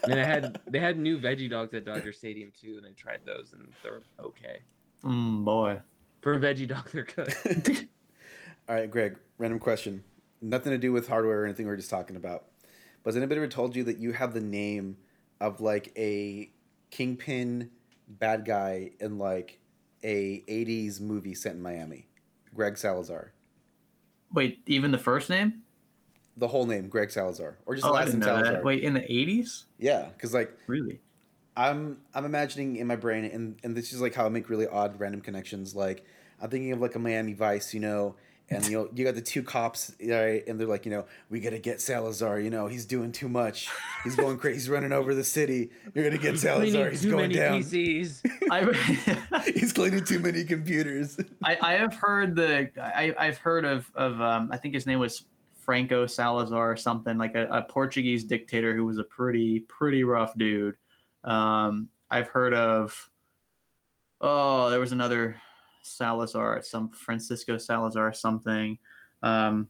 and I had they had new veggie dogs at Dodger Stadium too, and I tried those, and they're okay. Mm, boy. For a veggie dog, they're good. All right, Greg. Random question. Nothing to do with hardware or anything we are just talking about. But has anybody ever told you that you have the name of like a kingpin bad guy in like a '80s movie set in Miami? Greg Salazar. Wait, even the first name? The whole name, Greg Salazar, or just the Oh, last name Salazar. that. Wait, in the eighties? Yeah, because like Really? I'm I'm imagining in my brain, and and this is like how I make really odd random connections. Like I'm thinking of like a Miami Vice, you know, and you know you got the two cops, right? And they're like, you know, we gotta get Salazar. You know, he's doing too much. He's going crazy. He's running over the city. You're gonna get Salazar. He's too going many down. PCs. I, He's cleaning too many computers. I, I have heard the I, I've heard of of um, I think his name was Franco Salazar or something like a, a Portuguese dictator who was a pretty pretty rough dude. Um, I've heard of oh there was another Salazar some Francisco Salazar or something. Um,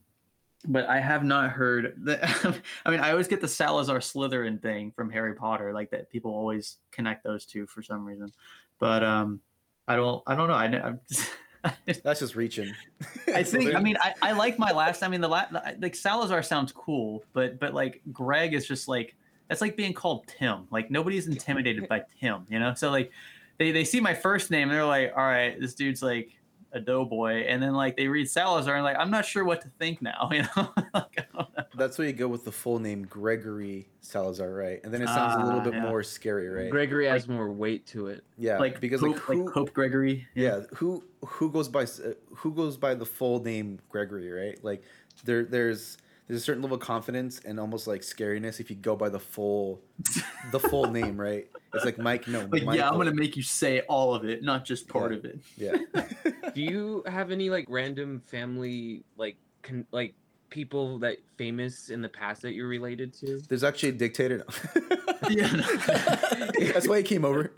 but I have not heard that. I mean, I always get the Salazar Slytherin thing from Harry Potter, like that. People always connect those two for some reason. But um, I don't. I don't know. I, I'm just, That's just reaching. I think. I mean, I, I like my last. I mean, the la, like Salazar sounds cool, but but like Greg is just like that's like being called Tim. Like nobody's intimidated by Tim, you know. So like they they see my first name and they're like, all right, this dude's like a doughboy, and then like they read Salazar and like I'm not sure what to think now, you know. like, know. That's where you go with the full name Gregory Salazar, right? And then it sounds a little Ah, bit yeah. more scary, right? Gregory has more weight to it. yeah, Like because Pope, like who, like Pope Gregory. yeah who who goes by uh, who goes by the full name gregory right like there there's there's a certain level of confidence and almost like scariness if you go by the full the full name right it's like mike no Like, yeah, I'm gonna make you say all of it, not just part Yeah. of it. yeah Do you have any like random family like con- like people that famous in the past that you're related to? there's actually a dictator Yeah. that's why he came over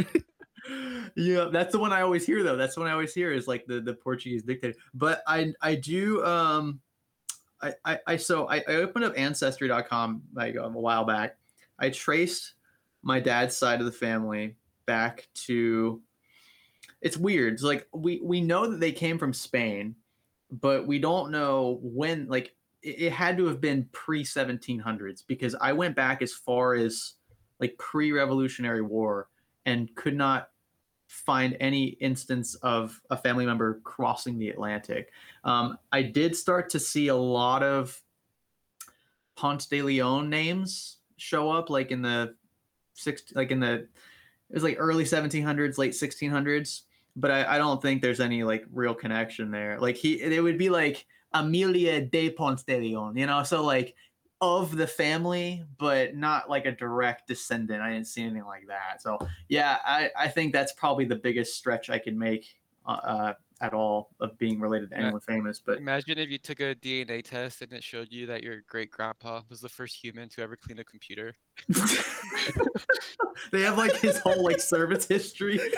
yeah, that's the one I always hear though. That's the one I always hear is like the the Portuguese dictator. But I I do um I I, I so I, I opened up ancestry.com like a while back. I traced my dad's side of the family back to it's weird. It's like we we know that they came from Spain, but we don't know when like it, it had to have been pre 1700s because I went back as far as like pre-revolutionary war and could not find any instance of a family member crossing the Atlantic. Um, I did start to see a lot of Ponce de Leon names show up, like in the six, like in the it was like early 1700s, late 1600s. But I, I don't think there's any like real connection there. Like he, it would be like Amelia de Ponce de Leon, you know. So like of the family, but not like a direct descendant. I didn't see anything like that. So yeah, I, I think that's probably the biggest stretch I can make uh, uh, at all of being related to Yeah. anyone famous. But Imagine if you took a DNA test and it showed you that your great grandpa was the first human to ever clean a computer. they have like his whole like service history.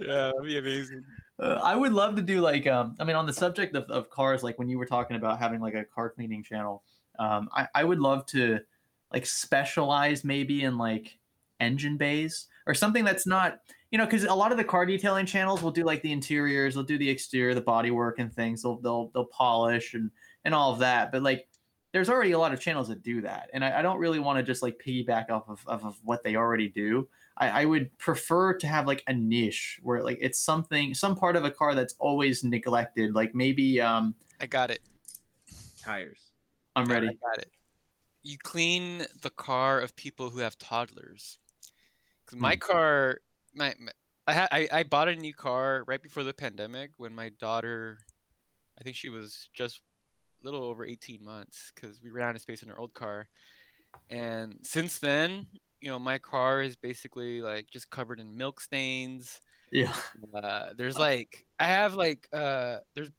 yeah, that'd be amazing. Uh, I would love to do like um I mean on the subject of, of cars like when you were talking about having like a car cleaning channel um I, I would love to like specialize maybe in like engine bays or something that's not you know because a lot of the car detailing channels will do like the interiors they'll do the exterior the body work and things they'll they'll, they'll polish and and all of that but like there's already a lot of channels that do that and I, I don't really want to just like piggyback off of, of, of what they already do I, I would prefer to have like a niche where like it's something some part of a car that's always neglected like maybe um I got it. Tires. i'm ready I got it. You clean the car of people who have toddlers. 'Cause my Hmm. car, my, my I had I, I bought a new car right before the pandemic when my daughter, I think she was just a little over 18 months because we ran out of space in our old car. And since then, you know, my car is basically like just covered in milk stains. yeah. Uh, there's like I have like uh there's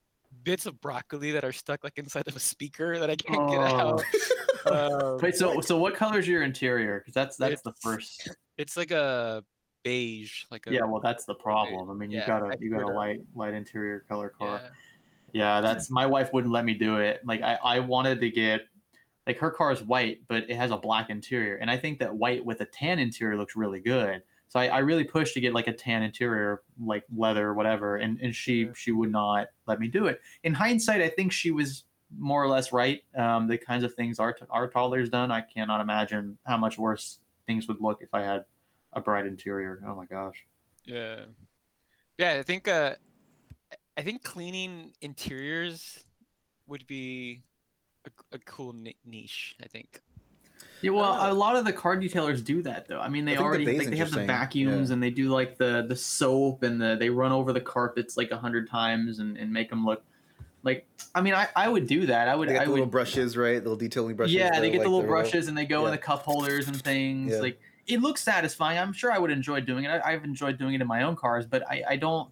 bits of broccoli that are stuck like inside of a speaker that I can't get out. Um, wait so so what color is your interior? Because that's that's the first it's like a beige, like a yeah well that's the problem. I mean you Yeah, got I a you got a light light interior color car. Yeah. yeah that's my wife wouldn't let me do it. Like i i wanted to get like her car is white but it has a black interior and i think that white with a tan interior looks really good. So i, I really pushed to get like a tan interior like leather or whatever and, and she she would not let me do it. In hindsight i think she was more or less right um, the kinds of things our, our toddlers done. I cannot imagine how much worse things would look if i had a bright interior. Oh my gosh. Yeah. Yeah, I think uh I think cleaning interiors would be a, a cool ni- niche, I think. Yeah, well, Uh, a lot of the car detailers do that though. I mean, they I think the already like they have the vacuums yeah. and they do like the the soap and the they run over the carpets like a hundred times and, and make them look like. I mean, I, I would do that. I would. They got I the little would. brushes, right? The little detailing brushes. yeah, they that, get the little they're real- brushes and they go in the cup holders and things. Yeah. Like it looks satisfying. I'm sure I would enjoy doing it. I, I've enjoyed doing it in my own cars, but I, I don't.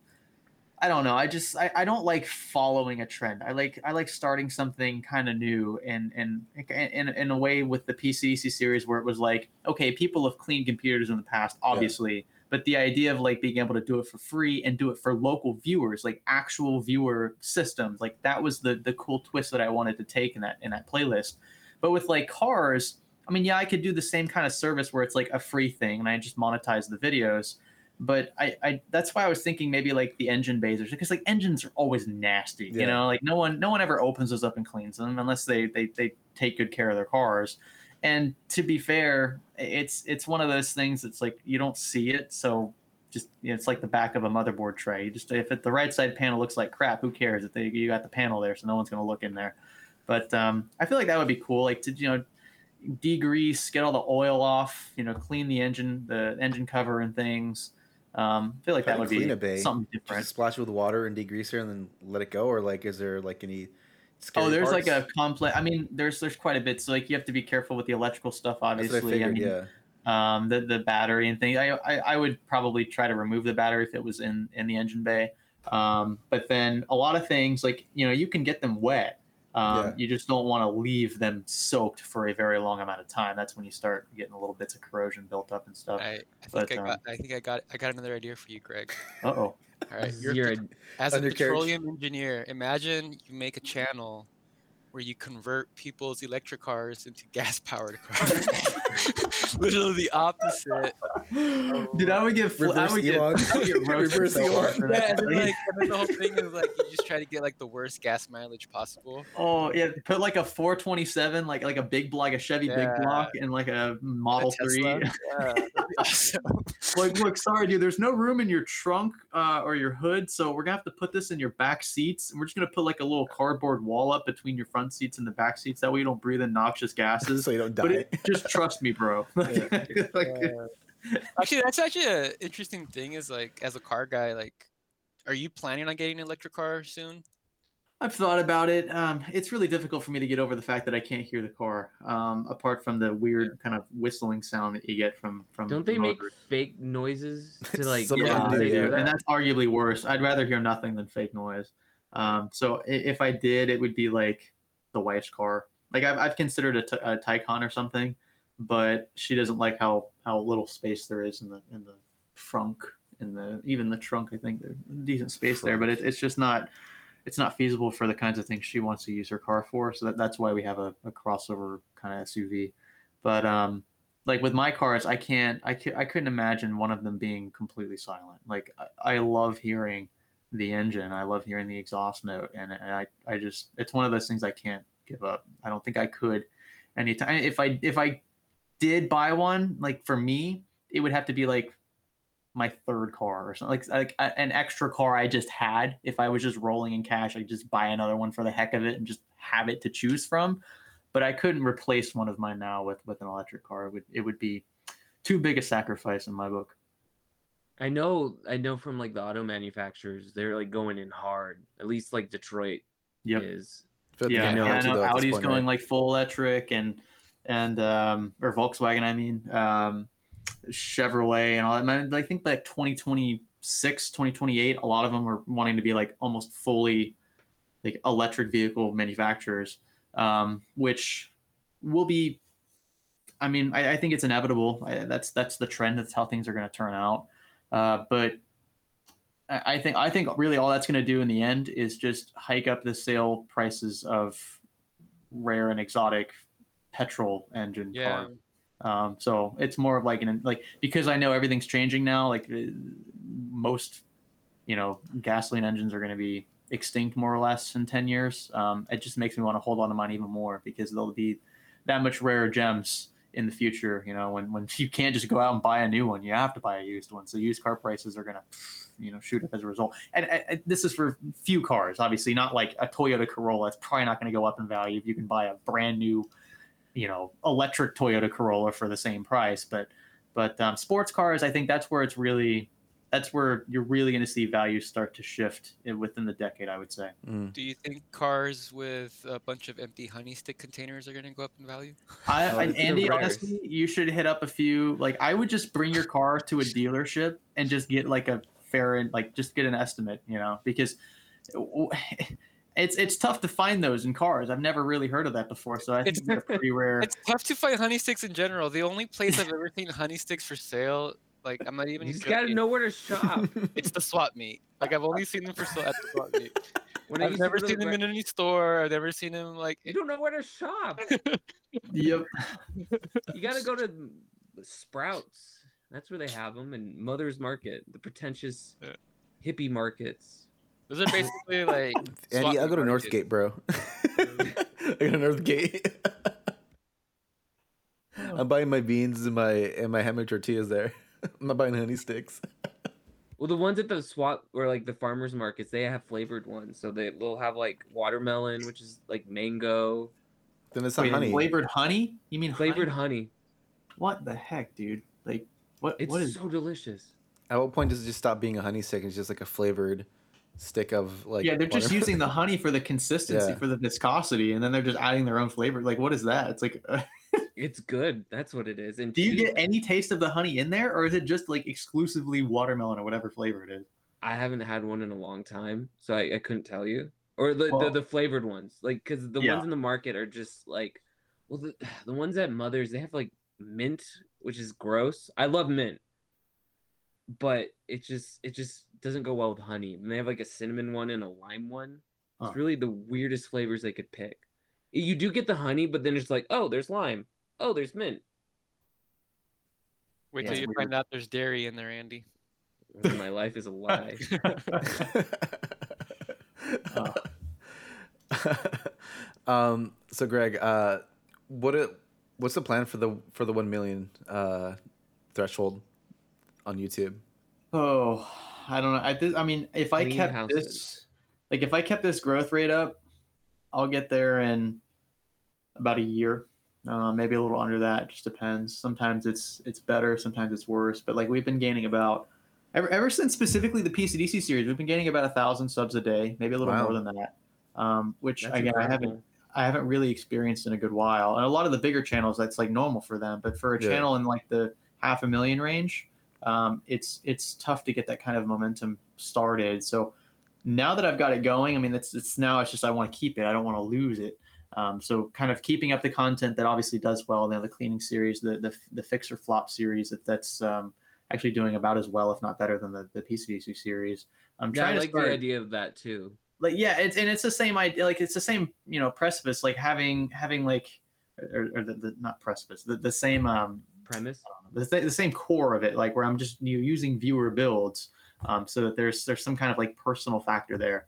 I don't know. I just I, I don't like following a trend. I like I like starting something kind of new and and in in a way with the PCDC series where it was like okay, people have cleaned computers in the past, obviously, but the idea of like being able to do it for free and do it for local viewers, like actual viewer systems, like that was the the cool twist that I wanted to take in that in that playlist. But with like cars, I mean, yeah, I could do the same kind of service where it's like a free thing and I just monetize the videos. But I, I that's why I was thinking maybe like the engine bays or because like engines are always nasty, Yeah. you know, like no one no one ever opens those up and cleans them unless they they they take good care of their cars. And to be fair, it's it's one of those things that's like you don't see it, so just you know, it's like the back of a motherboard tray. You just if it, the right side panel looks like crap, who cares? If they, you got the panel there, so no one's gonna look in there. But um, I feel like that would be cool, like to you know degrease, get all the oil off, you know, clean the engine, the engine cover and things. Um, I feel like How that would you be a bay? something Just different. splash it with water and degreaser and then let it go, or like, is there like any? Scary Oh, there's like a complex. I mean, there's there's quite a bit. So like you have to be careful with the electrical stuff, obviously. what I figured. mean, yeah. um, the the battery and things. I, I I would probably try to remove the battery if it was in in the engine bay. Um, but then a lot of things like you know you can get them wet. Um, Yeah. You just don't want to leave them soaked for a very long amount of time. That's when you start getting a little bits of corrosion built up and stuff. I, I think But, I um, got I think I got I got another idea for you, Greg. Uh oh. All right, you're, You're pet- as a petroleum engineer. Imagine you make a channel where you convert people's electric cars into gas powered cars. Literally the opposite. Dude, I would get fl- I would get, Elon. I would get roasted Reverse so Elon. hard for that. Yeah, and then, like, and then the whole thing is like you just try to get like the worst gas mileage possible. Oh yeah, put like a 427, like like a big block, a Chevy big block, and like a Model A Three. Yeah, awesome. like, look, sorry, dude, there's no room in your trunk uh, or your hood, so we're gonna have to put this in your back seats, and we're just gonna put like a little cardboard wall up between your front seats and the back seats. That way you don't breathe in noxious gases. so you don't but die. it, just trust me, bro. Like, Uh, actually, that's actually an interesting thing. Is like as a car guy, like, are you planning on getting an electric car soon? I've thought about it. Um, it's really difficult for me to get over the fact that I can't hear the car. Um, apart from the weird kind of whistling sound that you get from from. Don't they the make fake noises to like Some of Yeah, them do, compensate they for do, that? and that's arguably worse. I'd rather hear nothing than fake noise. Um, so i- if I did, it would be like the wife's car. Like I've, I've considered a, t- a Taycan or something, but she doesn't like how how little space there is in the in the frunk in the even the trunk. I think there's decent space there, but it, it's just not it's not feasible for the kinds of things she wants to use her car for. So that, that's why we have a, a crossover kind of SUV. But um, like with my cars, I can't, I, ca- I couldn't imagine one of them being completely silent. Like I, I love hearing the engine, I love hearing the exhaust note, and, and I, I just, it's one of those things I can't give up. I don't think I could. Anytime if I if I did buy one, like for me, it would have to be like my third car or something like like a- an extra car I just had. If I was just rolling in cash, I'd just buy another one for the heck of it and just have it to choose from. But I couldn't replace one of mine now with with an electric car. It would it would be too big a sacrifice in my book. I know, I know from like the auto manufacturers, they're like going in hard. At least like Detroit Yep. is. Feel yeah, they know I know though, at this Audi's going right? like full electric and and um or Volkswagen, I mean, um Chevrolet and all that. Man, I think like 2026, 2028, a lot of them are wanting to be like almost fully like electric vehicle manufacturers, um, which will be. I mean, I, I think it's inevitable. I, that's that's the trend. That's how things are going to turn out. Uh, but I I think I think really all that's going to do in the end is just hike up the sale prices of rare and exotic petrol engine Yeah. cars. Um, so it's more of like an like because I know everything's changing now. Like uh, most, you know, gasoline engines are going to be extinct more or less in ten years. Um, it just makes me want to hold on to mine even more because there'll be that much rarer gems in the future. You know, when when you can't just go out and buy a new one, you have to buy a used one. So used car prices are going to, you know, shoot up as a result. And, and and this is for few cars, obviously, not like a Toyota Corolla. It's probably not going to go up in value if you can buy a brand new you know electric Toyota Corolla for the same price. But but um, sports cars, I think that's where it's really that's where you're really going to see values start to shift within the decade. I would say. Mm. Do you think cars with a bunch of empty honey stick containers are going to go up in value? I, Oh, I Andy, honestly, you should hit up a few. Like, I would just bring your car to a dealership and just get like a fair and like just get an estimate, you know, because it's it's tough to find those in cars. I've never really heard of that before, so I think It's- they're pretty rare. It's tough to find honey sticks in general. The only place I've ever seen honey sticks for sale, like I'm not even. You just gotta joking, know where to shop. It's the swap meet. Like I've only seen them for sale at the swap meet. When I I've never seen them gra- in any store. I've never seen them like. You don't know where to shop. yep. You gotta go to Sprouts. That's where they have them, and Mother's Market, the pretentious Yeah. hippie markets. Those are basically like. swap Andy, I'll go to. Northgate, bro. I go to Northgate. Oh. I'm buying my beans and my and my hamburger tortillas there. I'm not buying honey sticks. Well, the ones at the swap or like the farmers markets, they have flavored ones. So they will have like watermelon, which is like mango, Then it's not Wait, honey. flavored honey? You mean flavored honey? honey. What the heck, dude? Like, what? It's what is? so delicious. At what point does it just stop being a honey stick? It's just like a flavored stick of like. yeah, they're just watermelon? using the honey for the consistency, Yeah. for the viscosity, and then they're just adding their own flavor. Like, what is that? It's like, uh, It's good. That's what it is. And do you get any taste of the honey in there, or is it just like exclusively watermelon or whatever flavor it is? I haven't had one in a long time, so I, I couldn't tell you. Or the, Well- the the flavored ones, like because the Yeah. ones in the market are just like, well, the the ones at Mother's they have like mint, which is gross. I love mint, but it just it just doesn't go well with honey. And they have like a cinnamon one and a lime one. Huh. It's really the weirdest flavors they could pick. You do get the honey, but then it's like, oh, there's lime. Oh, there's mint. Wait Yeah, till it's you weird. find out there's dairy in there, Andy. My life is a lie. um, so Greg, uh, what it, what's the plan for the for the one million uh, threshold on YouTube? Oh, I don't know. I, thi- I mean, if I Clean kept houses. this, like if I kept this growth rate up, I'll get there in about a year, uh, maybe a little under that. Just depends. Sometimes it's it's better, sometimes it's worse. But like we've been gaining about ever ever since specifically the PCDC series, we've been gaining about a thousand subs a day, maybe a little Wow. more than that. Um, which That's again, I haven't. I haven't really experienced in a good while. And a lot of the bigger channels, that's like normal for them. But for a Yeah. channel in like the half a million range, um, it's it's tough to get that kind of momentum started. So now that I've got it going, I mean, it's it's now it's just I want to keep it. I don't want to lose it. Um, so kind of keeping up the content that obviously does well. You know, the cleaning series, the the, the fix or flop series, that that's um, actually doing about as well, if not better, than the the PCDC series. I'm Yeah, I trying like to start the idea of that too. like yeah it's and it's the same idea like it's the same you know precipice like having having like or, or the, the not precipice the, the same um Premise. The, the same core of it like where i'm just you know, using viewer builds um so that there's there's some kind of like personal factor there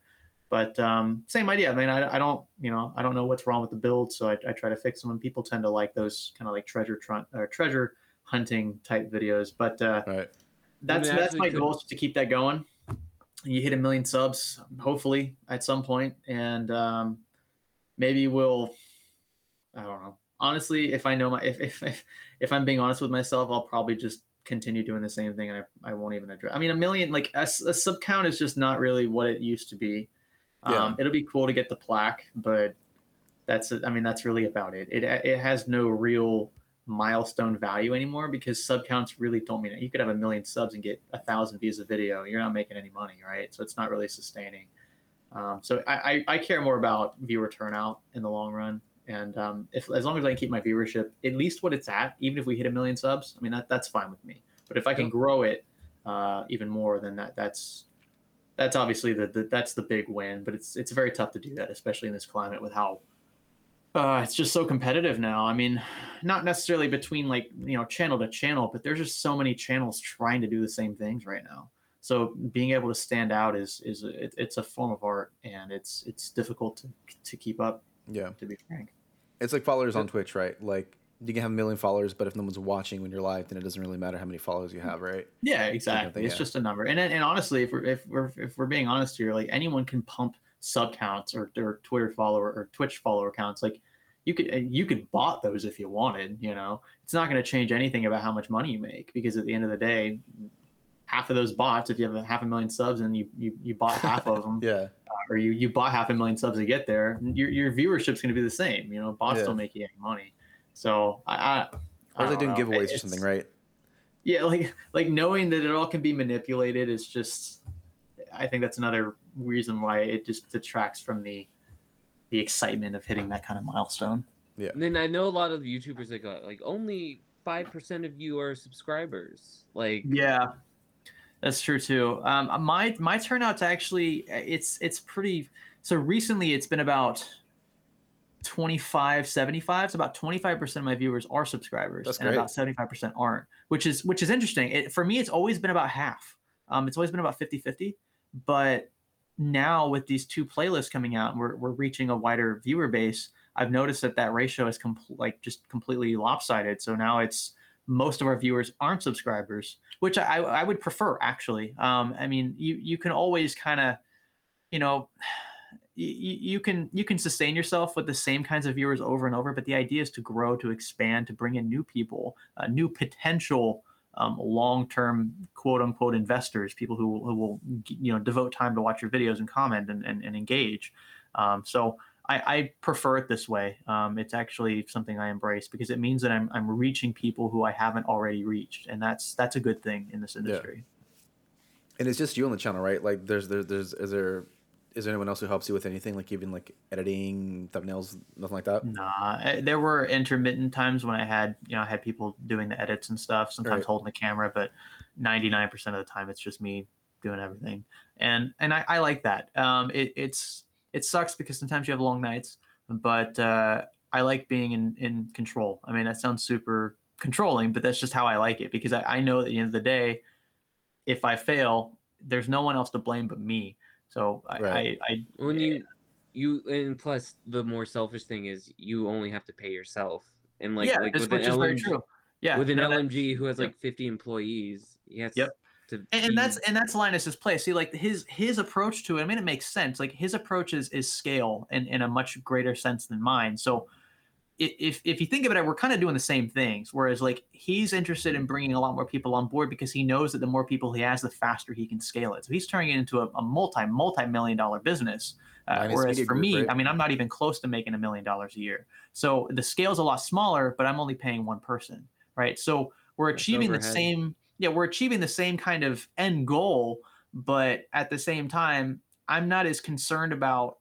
but um same idea i mean i, I don't you know i don't know what's wrong with the build so i, I try to fix them and people tend to like those kind of like treasure tr- or treasure hunting type videos but uh Right. that's they that's my could- goal is to keep that going. You hit a million subs, hopefully at some point, and um, maybe we'll. I don't know. Honestly, if I know my if if if, if I'm being honest with myself, I'll probably just continue doing the same thing, and I, I won't even address. I mean, a million like a sub count is just not really what it used to be. Yeah. Um, it'll be cool to get the plaque, but that's I mean that's really about it. It it has no real milestone value anymore because sub counts really don't mean it. You could have a million subs and get a thousand views of video. You're not making any money, right? So it's not really sustaining. Um, so I, I, I care more about viewer turnout in the long run. And um, if as long as I can keep my viewership at least what it's at, even if we hit a million subs, I mean that, that's fine with me. But if I can grow it uh, even more, then that that's that's obviously the, the that's the big win. But it's it's very tough to do that, especially in this climate with how uh, it's just so competitive now. I mean, not necessarily between like you know channel to channel, but there's just so many channels trying to do the same things right now. So being able to stand out is is it, it's a form of art, and it's it's difficult to to keep up. Yeah. To be frank, It's like followers on Twitch, right? Like you can have a million followers, but if no one's watching when you're live, then it doesn't really matter how many followers you have, right? yeah, exactly. it's yeah. just a number, and and honestly, if we're if we're if we're being honest here, like anyone can pump sub counts or, or Twitter follower or Twitch follower counts, like. You could you could bought those if you wanted, you know. It's not going to change anything about how much money you make because at the end of the day, half of those bots, if you have a half a million subs and you you, you bought half of them, Yeah. Uh, or you you bought half a million subs to get there, your your viewership's going to be the same. You know, bots Yeah. don't make you any money. So I, I, I Or they're don't doing know. giveaways or something, right? Yeah, like like knowing that it all can be manipulated is just. I think that's another reason why it just detracts from the the excitement of hitting that kind of milestone. Yeah and then I know a lot of YouTubers that got like only five percent of you are subscribers. Like Yeah, that's true too. Um, my my turnout's actually it's it's pretty. So recently, it's been about 25 75 so about 25% of my viewers are subscribers That's and great. about 75% aren't which is which is interesting it, for me it's always been about half um, it's always been about 50 50 but now with these two playlists coming out we're, we're reaching a wider viewer base i've noticed that that ratio is com- like just completely lopsided so now it's most of our viewers aren't subscribers which i, I would prefer actually. Um, i mean you, you can always kind of you know you, you can you can sustain yourself with the same kinds of viewers over and over but the idea is to grow to expand to bring in new people uh, new potential um, long-term quote unquote investors people who, who will you know devote time to watch your videos and comment and, and, and engage. Um, so I, I prefer it this way um, it's actually something i embrace because it means that I'm, I'm reaching people who i haven't already reached and that's that's a good thing in this industry Yeah. And it's just you on the channel, right? Like, there's there, there's is there is there anyone else who helps you with anything, like even like editing thumbnails, nothing like that? Nah, there were intermittent times when I had, you know, I had people doing the edits and stuff, sometimes Right. holding the camera, but 99% of the time it's just me doing everything. And and I, I like that. Um it, it's it sucks because sometimes you have long nights, but uh I like being in in control. I mean, that sounds super controlling, but that's just how I like it because I, I know that at the end of the day, if I fail, there's no one else to blame but me. So I, Right. I, I when you you and plus the more selfish thing is you only have to pay yourself and like yeah, like this, with an which is very LMG true. Yeah, with an no, that- LMG who has yep. like 50 employees he has Yep. And, and that's and that's Linus's play. See, like his his approach to it. I mean, it makes sense. Like his approach is is scale in in a much greater sense than mine. So if if you think of it, we're kind of doing the same things. Whereas like he's interested in bringing a lot more people on board because he knows that the more people he has, the faster he can scale it. So he's turning it into a, a multi multi million dollar business. Uh, whereas for Group, me, right? I mean, I'm not even close to making a million dollars a year. So the scale's a lot smaller, but I'm only paying one person, right? So we're achieving the same yeah we're achieving the same kind of end goal but at the same time i'm not as concerned about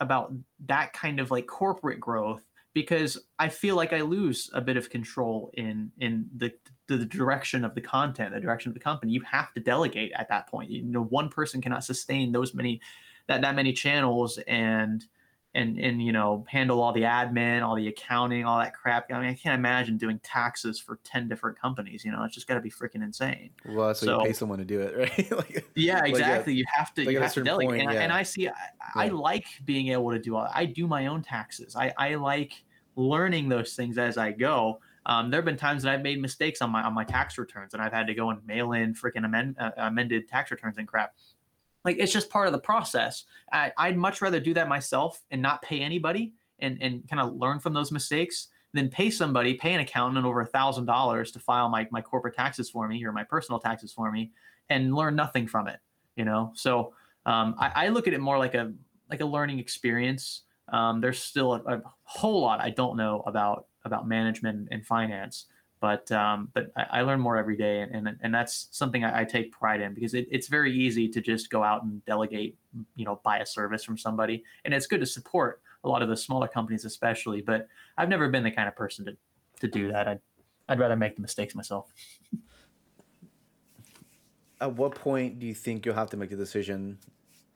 about that kind of like corporate growth because i feel like i lose a bit of control in in the the direction of the content the direction of the company. You have to delegate at that point. You know one person cannot sustain those many that that many channels and and and you know handle all the admin all the accounting all that crap. I mean i can't imagine doing taxes for 10 different companies you know it's just got to be freaking insane. Well, that's why you pay someone to do it, right? like, yeah Like, yeah, exactly you have to like you have to delegate. point, and, I, yeah. and i see I, I like being able to do all i do my own taxes. I i like learning those things as i go. Um, there have been times that I've made mistakes on my on my tax returns, and I've had to go and mail in freaking amend, uh, amended tax returns and crap. Like it's just part of the process. I, I'd much rather do that myself and not pay anybody and and kind of learn from those mistakes than pay somebody, pay an accountant over a thousand dollars to file my my corporate taxes for me or my personal taxes for me and learn nothing from it. You know, so um, I, I look at it more like a like a learning experience. Um, there's still a, a whole lot I don't know about about management and finance, but um, but I, I learn more every day, and and, and that's something I, I take pride in because it, it's very easy to just go out and delegate, you know, buy a service from somebody, and it's good to support a lot of the smaller companies, especially. But I've never been the kind of person to to do that. I'd I'd rather make the mistakes myself. at what point do you think you'll have to make the decision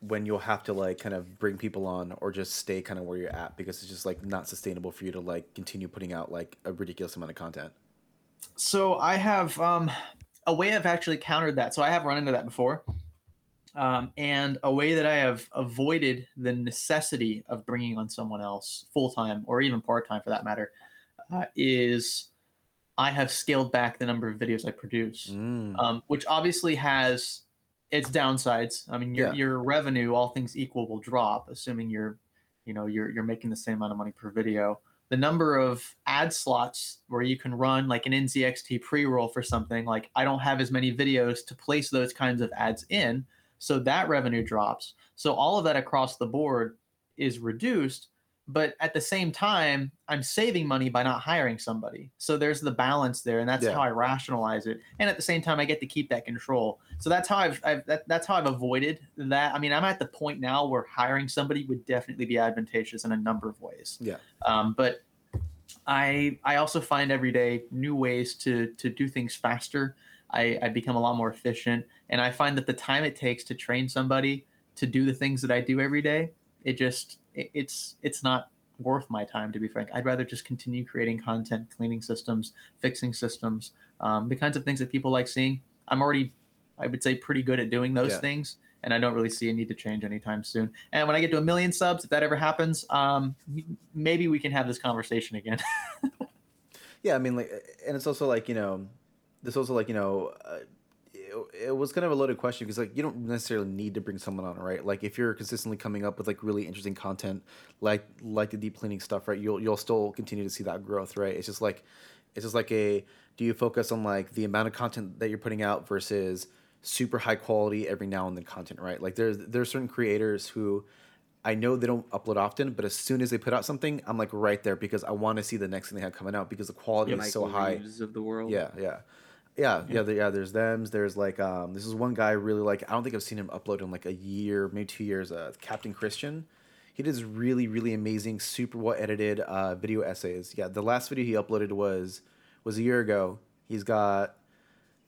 when you'll have to like kind of bring people on or just stay kind of where you're at because it's just like not sustainable for you to like continue putting out like a ridiculous amount of content So I have um, a way I've actually countered that. So I have run into that before. Um, and a way that I have avoided the necessity of bringing on someone else full time or even part time for that matter uh, is I have scaled back the number of videos I produce, Mm. um, which obviously has its downsides. I mean, your, Yeah. your revenue, all things equal, will drop, assuming you're, you know, you're you're making the same amount of money per video the number of ad slots where you can run like an NZXT pre-roll for something like I don't have as many videos to place those kinds of ads in so that revenue drops. So all of that across the board is reduced but at the same time I'm saving money by not hiring somebody. So there's the balance there and that's Yeah. how I rationalize it. And at the same time I get to keep that control. So that's how I've, I've that, that's how I've avoided that. I mean I'm at the point now where hiring somebody would definitely be advantageous in a number of ways. Yeah. Um, but I I also find every day new ways to to do things faster. I, I become a lot more efficient, and I find that the time it takes to train somebody to do the things that I do every day, it just it, it's it's not worth my time to be frank. I'd rather just continue creating content, cleaning systems, fixing systems, um, the kinds of things that people like seeing. I'm already, I would say, pretty good at doing those Yeah. things, and I don't really see a need to change anytime soon. And when I get to a million subs, if that ever happens, um, maybe we can have this conversation again. yeah i mean like and it's also like you know there's also like you know uh, it, it was kind of a loaded question because like you don't necessarily need to bring someone on right like if you're consistently coming up with like really interesting content like like the deep cleaning stuff right you'll you'll still continue to see that growth right it's just like it's just like a do you focus on like the amount of content that you're putting out versus super high quality every now and then content right like there's there's certain creators who I know they don't upload often, but as soon as they put out something, I'm like right there because I want to see the next thing they have coming out because the quality is so high. Of the world. Yeah, yeah, yeah, yeah. there- yeah there's them. There's like um, this is one guy I really like. I don't think I've seen him upload in like a year, maybe two years. Uh, Captain Christian. He does really, really amazing, super well edited uh, video essays. Yeah, the last video he uploaded was was a year ago. He's got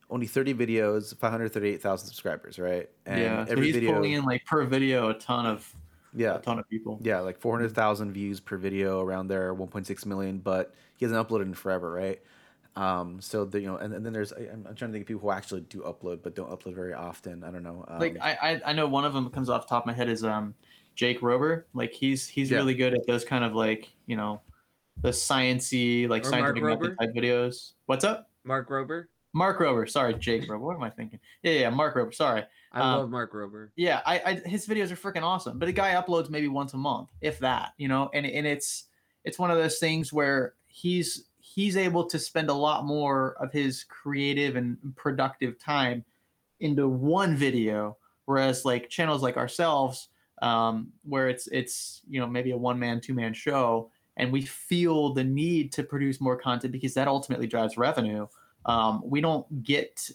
only 30 videos, 538,000 subscribers, right? yeah, so he's pulling in like per video a ton of yeah, a ton of people. yeah, like 400,000 views per video around there, 1.6 million, but he hasn't uploaded in forever, right? Um, so the, you know, and, and then there's I- I'm, I'm trying to think of people who actually do upload but don't upload very often. I don't know. Um, like I, I I know one of them comes off the top of my head is um Jake Rober. Like he's he's Yeah. really good at those kind of like you know the sciency like Or scientific method type videos. What's up? Mark Rober. Mark Rober. Sorry, Jake Rober. What am I thinking? Yeah, yeah, Mark Rober. Sorry. I Um, love Mark Rober. Yeah, I, I his videos are freaking awesome. But the guy uploads maybe once a month, if that, you know, and and it's it's one of those things where he's he's able to spend a lot more of his creative and productive time into one video, whereas like channels like ourselves, um, where it's it's you know maybe a one man, two man show, and we feel the need to produce more content because that ultimately drives revenue. Um, we don't get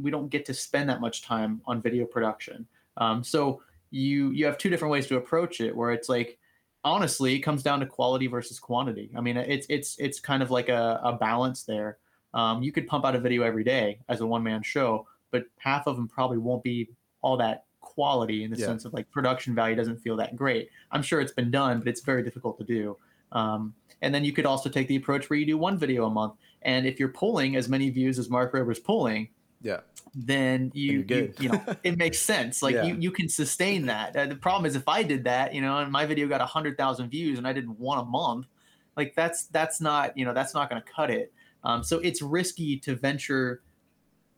we don't get to spend that much time on video production. Um, so you you have two different ways to approach it, where it's like honestly it comes down to quality versus quantity. I mean, it's it's it's kind of like a, a balance there. Um, you could pump out a video every day as a one man show, but half of them probably won't be all that quality in the Yeah. sense of like production value doesn't feel that great. I'm sure it's been done, but it's very difficult to do. Um, and then you could also take the approach where you do one video a month, and if you're pulling as many views as Mark Rober's pulling, yeah, then you good. you know it makes sense. Like Yeah. you you can sustain that. Uh, the problem is if I did that, you know, and my video got hundred thousand views and I did one a month, like that's that's not you know that's not going to cut it. Um, so it's risky to venture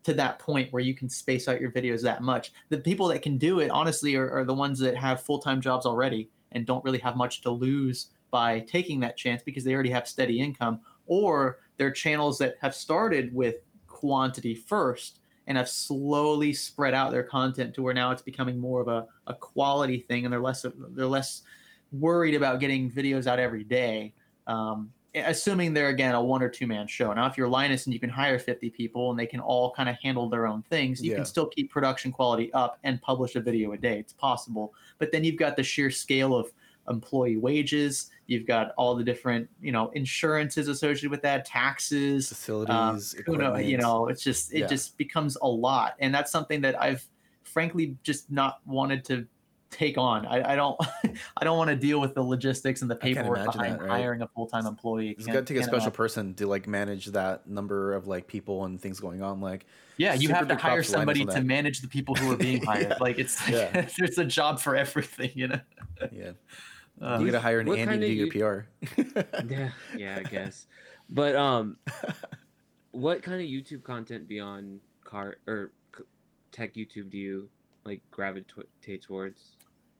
to that point where you can space out your videos that much. The people that can do it, honestly, are, are the ones that have full time jobs already and don't really have much to lose by taking that chance because they already have steady income, or they're channels that have started with quantity first and have slowly spread out their content to where now it's becoming more of a, a quality thing and they're less they're less worried about getting videos out every day um, assuming they're again a one or two man show. Now if you're linus and you can hire 50 people and they can all kind of handle their own things you Yeah. can still keep production quality up and publish a video a day. It's possible. But then you've got the sheer scale of employee wages you've got all the different you know insurances associated with that taxes facilities, um, who know, you know, it's just it Yeah. just becomes a lot, and that's something that I've frankly just not wanted to take on. I, I don't I don't want to deal with the logistics and the paperwork behind that, right? hiring a full time employee. It's got to take a special imagine. person to like manage that number of like people and things going on. Like, Yeah, you have to hire props to Linus somebody to that. manage the people who are being hired. Yeah. Like it's Yeah. there's a job for everything, you know. yeah, Uh, you got to hire an what Andy to kinda do your you- PR. yeah, yeah, I guess. But um, what kind of YouTube content beyond car or tech YouTube do you like gravitate towards?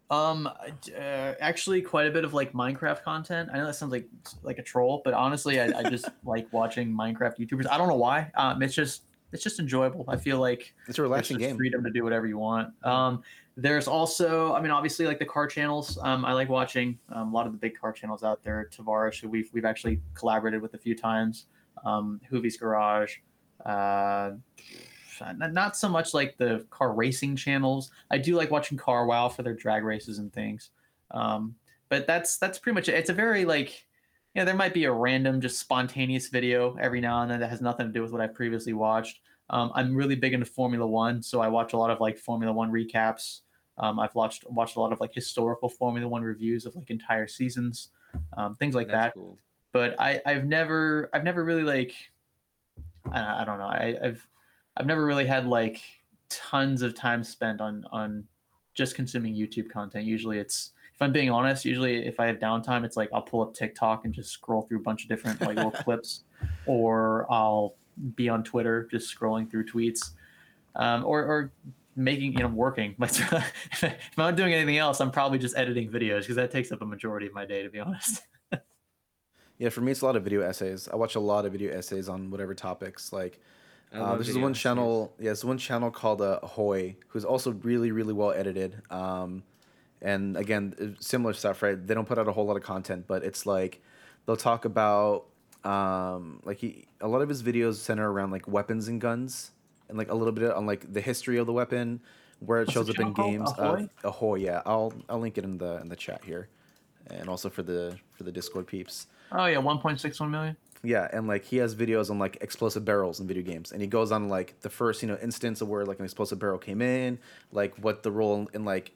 Um, uh, actually, quite a bit of like Minecraft content. I know that sounds like like a troll, but honestly, I, I just like watching Minecraft YouTubers. I don't know why. Um, it's just it's just enjoyable. I feel like It's a there's relaxing just game. freedom to do whatever you want. Um, there's also, I mean, obviously, like the car channels. Um, I like watching um, a lot of the big car channels out there. Tavarish, who we've we've actually collaborated with a few times. Um, Hoovie's Garage. Uh, not, so much like the car racing channels. I do like watching Car Wow for their drag races and things. Um, but that's that's pretty much it. It's a very like, you know, there might be a random, just spontaneous video every now and then that has nothing to do with what I've previously watched. Um, I'm really big into Formula One, so I watch a lot of like Formula One recaps. Um, I've watched watched a lot of like historical Formula One reviews of like entire seasons, um, things like that cool. but I, I've never I've never really like I, I don't know I, I've I've never really had like tons of time spent on on just consuming YouTube content. Usually it's if I'm being honest, usually if I have downtime, it's like I'll pull up TikTok and just scroll through a bunch of different like little clips, or I'll be on Twitter just scrolling through tweets, um, or or making you know working. But if I'm not doing anything else, I'm probably just editing videos because that takes up a majority of my day, to be honest. Yeah, for me, it's a lot of video essays. I watch a lot of video essays on whatever topics. Like, uh, love this is one essays. channel. Yeah, it's one channel called uh, Ahoy, who's also really, really well edited. Um, and again, uh, similar stuff, right? They don't put out a whole lot of content, but it's like they'll talk about um, like he, a lot of his videos center around like weapons and guns, and like a little bit on like the history of the weapon, where it What's shows up in games. Ahoy? Uh, Ahoy, yeah. I'll I'll link it in the in the chat here, and also for the for the Discord peeps. Oh yeah, 1.61 million. Yeah, and like he has videos on like explosive barrels in video games, and he goes on like the first you know instance of where like an explosive barrel came in, like what the role in like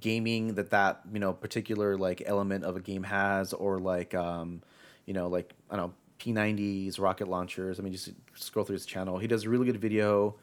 gaming that that you know particular like element of a game has, or like um you know like I don't know P90s, rocket launchers. I mean, just scroll through his channel. He does a really good video,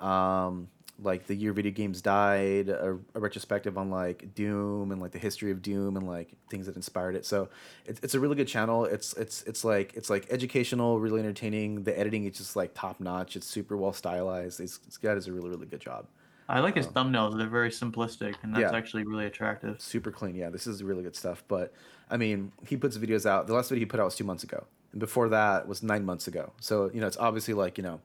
um, like the year video games died, a, a retrospective on like Doom and like the history of Doom and like things that inspired it. So it's, it's a really good channel. It's it's it's like it's like educational, really entertaining. The editing is just like top notch. It's super well stylized. This, this guy does a really really good job. I like his Um, thumbnails; they're very simplistic, and that's Yeah. actually really attractive. super clean. Yeah, this is really good stuff. But I mean, he puts videos out. The last video he put out was two months ago, and before that was nine months ago. So you know, it's obviously like you know,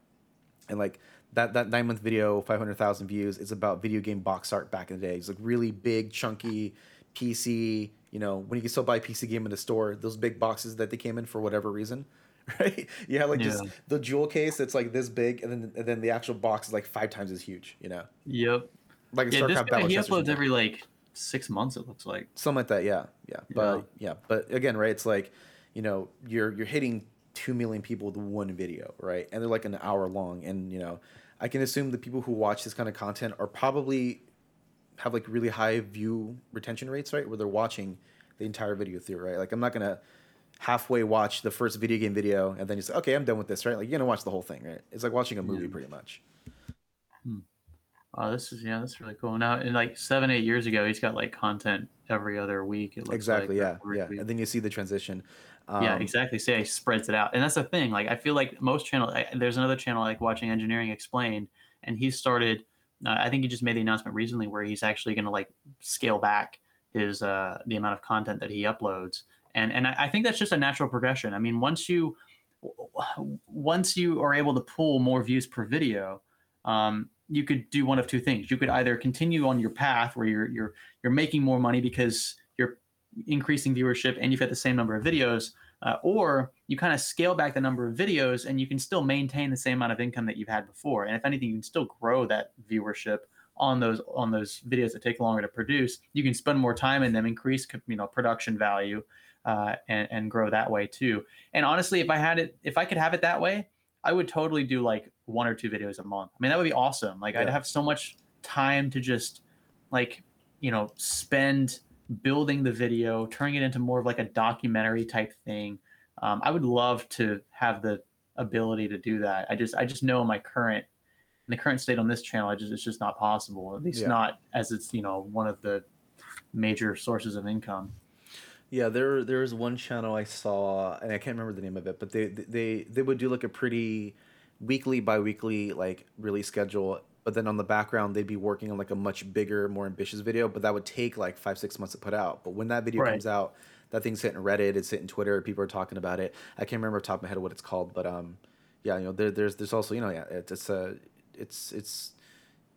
and like that that nine month video, five hundred thousand views. It's about video game box art back in the day. It's like really big, chunky PC. You know, when you can still buy a PC game in the store, those big boxes that they came in for whatever reason. Right? You have like just the jewel case that's like this big, and then and then the actual box is like five times as huge. You know, Yep. like a Yeah, this battle he uploads every like six months. It looks like. something like that yeah yeah but yeah. but again right it's like you know you're you're hitting 2 million people with one video right and they're like an hour long and you know i can assume the people who watch this kind of content are probably have like really high view retention rates right where they're watching the entire video through right like i'm not gonna halfway watch the first video game video and then you say okay i'm done with this right like you're gonna watch the whole thing right it's like watching a movie Yeah. pretty much Hmm. Oh, this is yeah, that's really cool. Now, in like seven, eight years ago, he's got like content every other week. It looks exactly like, yeah yeah week. and then you see the transition yeah, Um, exactly. So yeah, he spreads it out, and that's the thing. Like I feel like most channels. I, there's another channel like watching Engineering Explained, and he started. Uh, I think he just made the announcement recently where he's actually going to like scale back his uh, the amount of content that he uploads, and and I, I think that's just a natural progression. I mean, once you once you are able to pull more views per video, um, you could do one of two things. You could either continue on your path where you're you're you're making more money because increasing viewership and you've got the same number of videos, uh, or you kind of scale back the number of videos and you can still maintain the same amount of income that you've had before. And if anything, you can still grow that viewership on those on those videos that take longer to produce. You can spend more time in them, increase you know production value, uh, and and grow that way too. And honestly, if I had it, if I could have it that way, I would totally do like one or two videos a month. I mean, that would be awesome. Like I'd have so much time to just like you know spend building the video, turning it into more of like a documentary type thing. Um, I would love to have the ability to do that. I just I just know my current in the current state on this channel, I just it's just not possible. At least Yeah. not as it's you know one of the major sources of income. Yeah, there there was one channel I saw, and I can't remember the name of it, but they they they would do like a pretty weekly, bi-weekly like release schedule. But then on the background, they'd be working on like a much bigger, more ambitious video. But that would take like five six months to put out. But when that video Right. comes out, that thing's hitting Reddit, it's hitting Twitter, people are talking about it. I can't remember off the top of my head what it's called, but um, yeah, you know, there, there's there's also you know yeah, it's it's a it's it's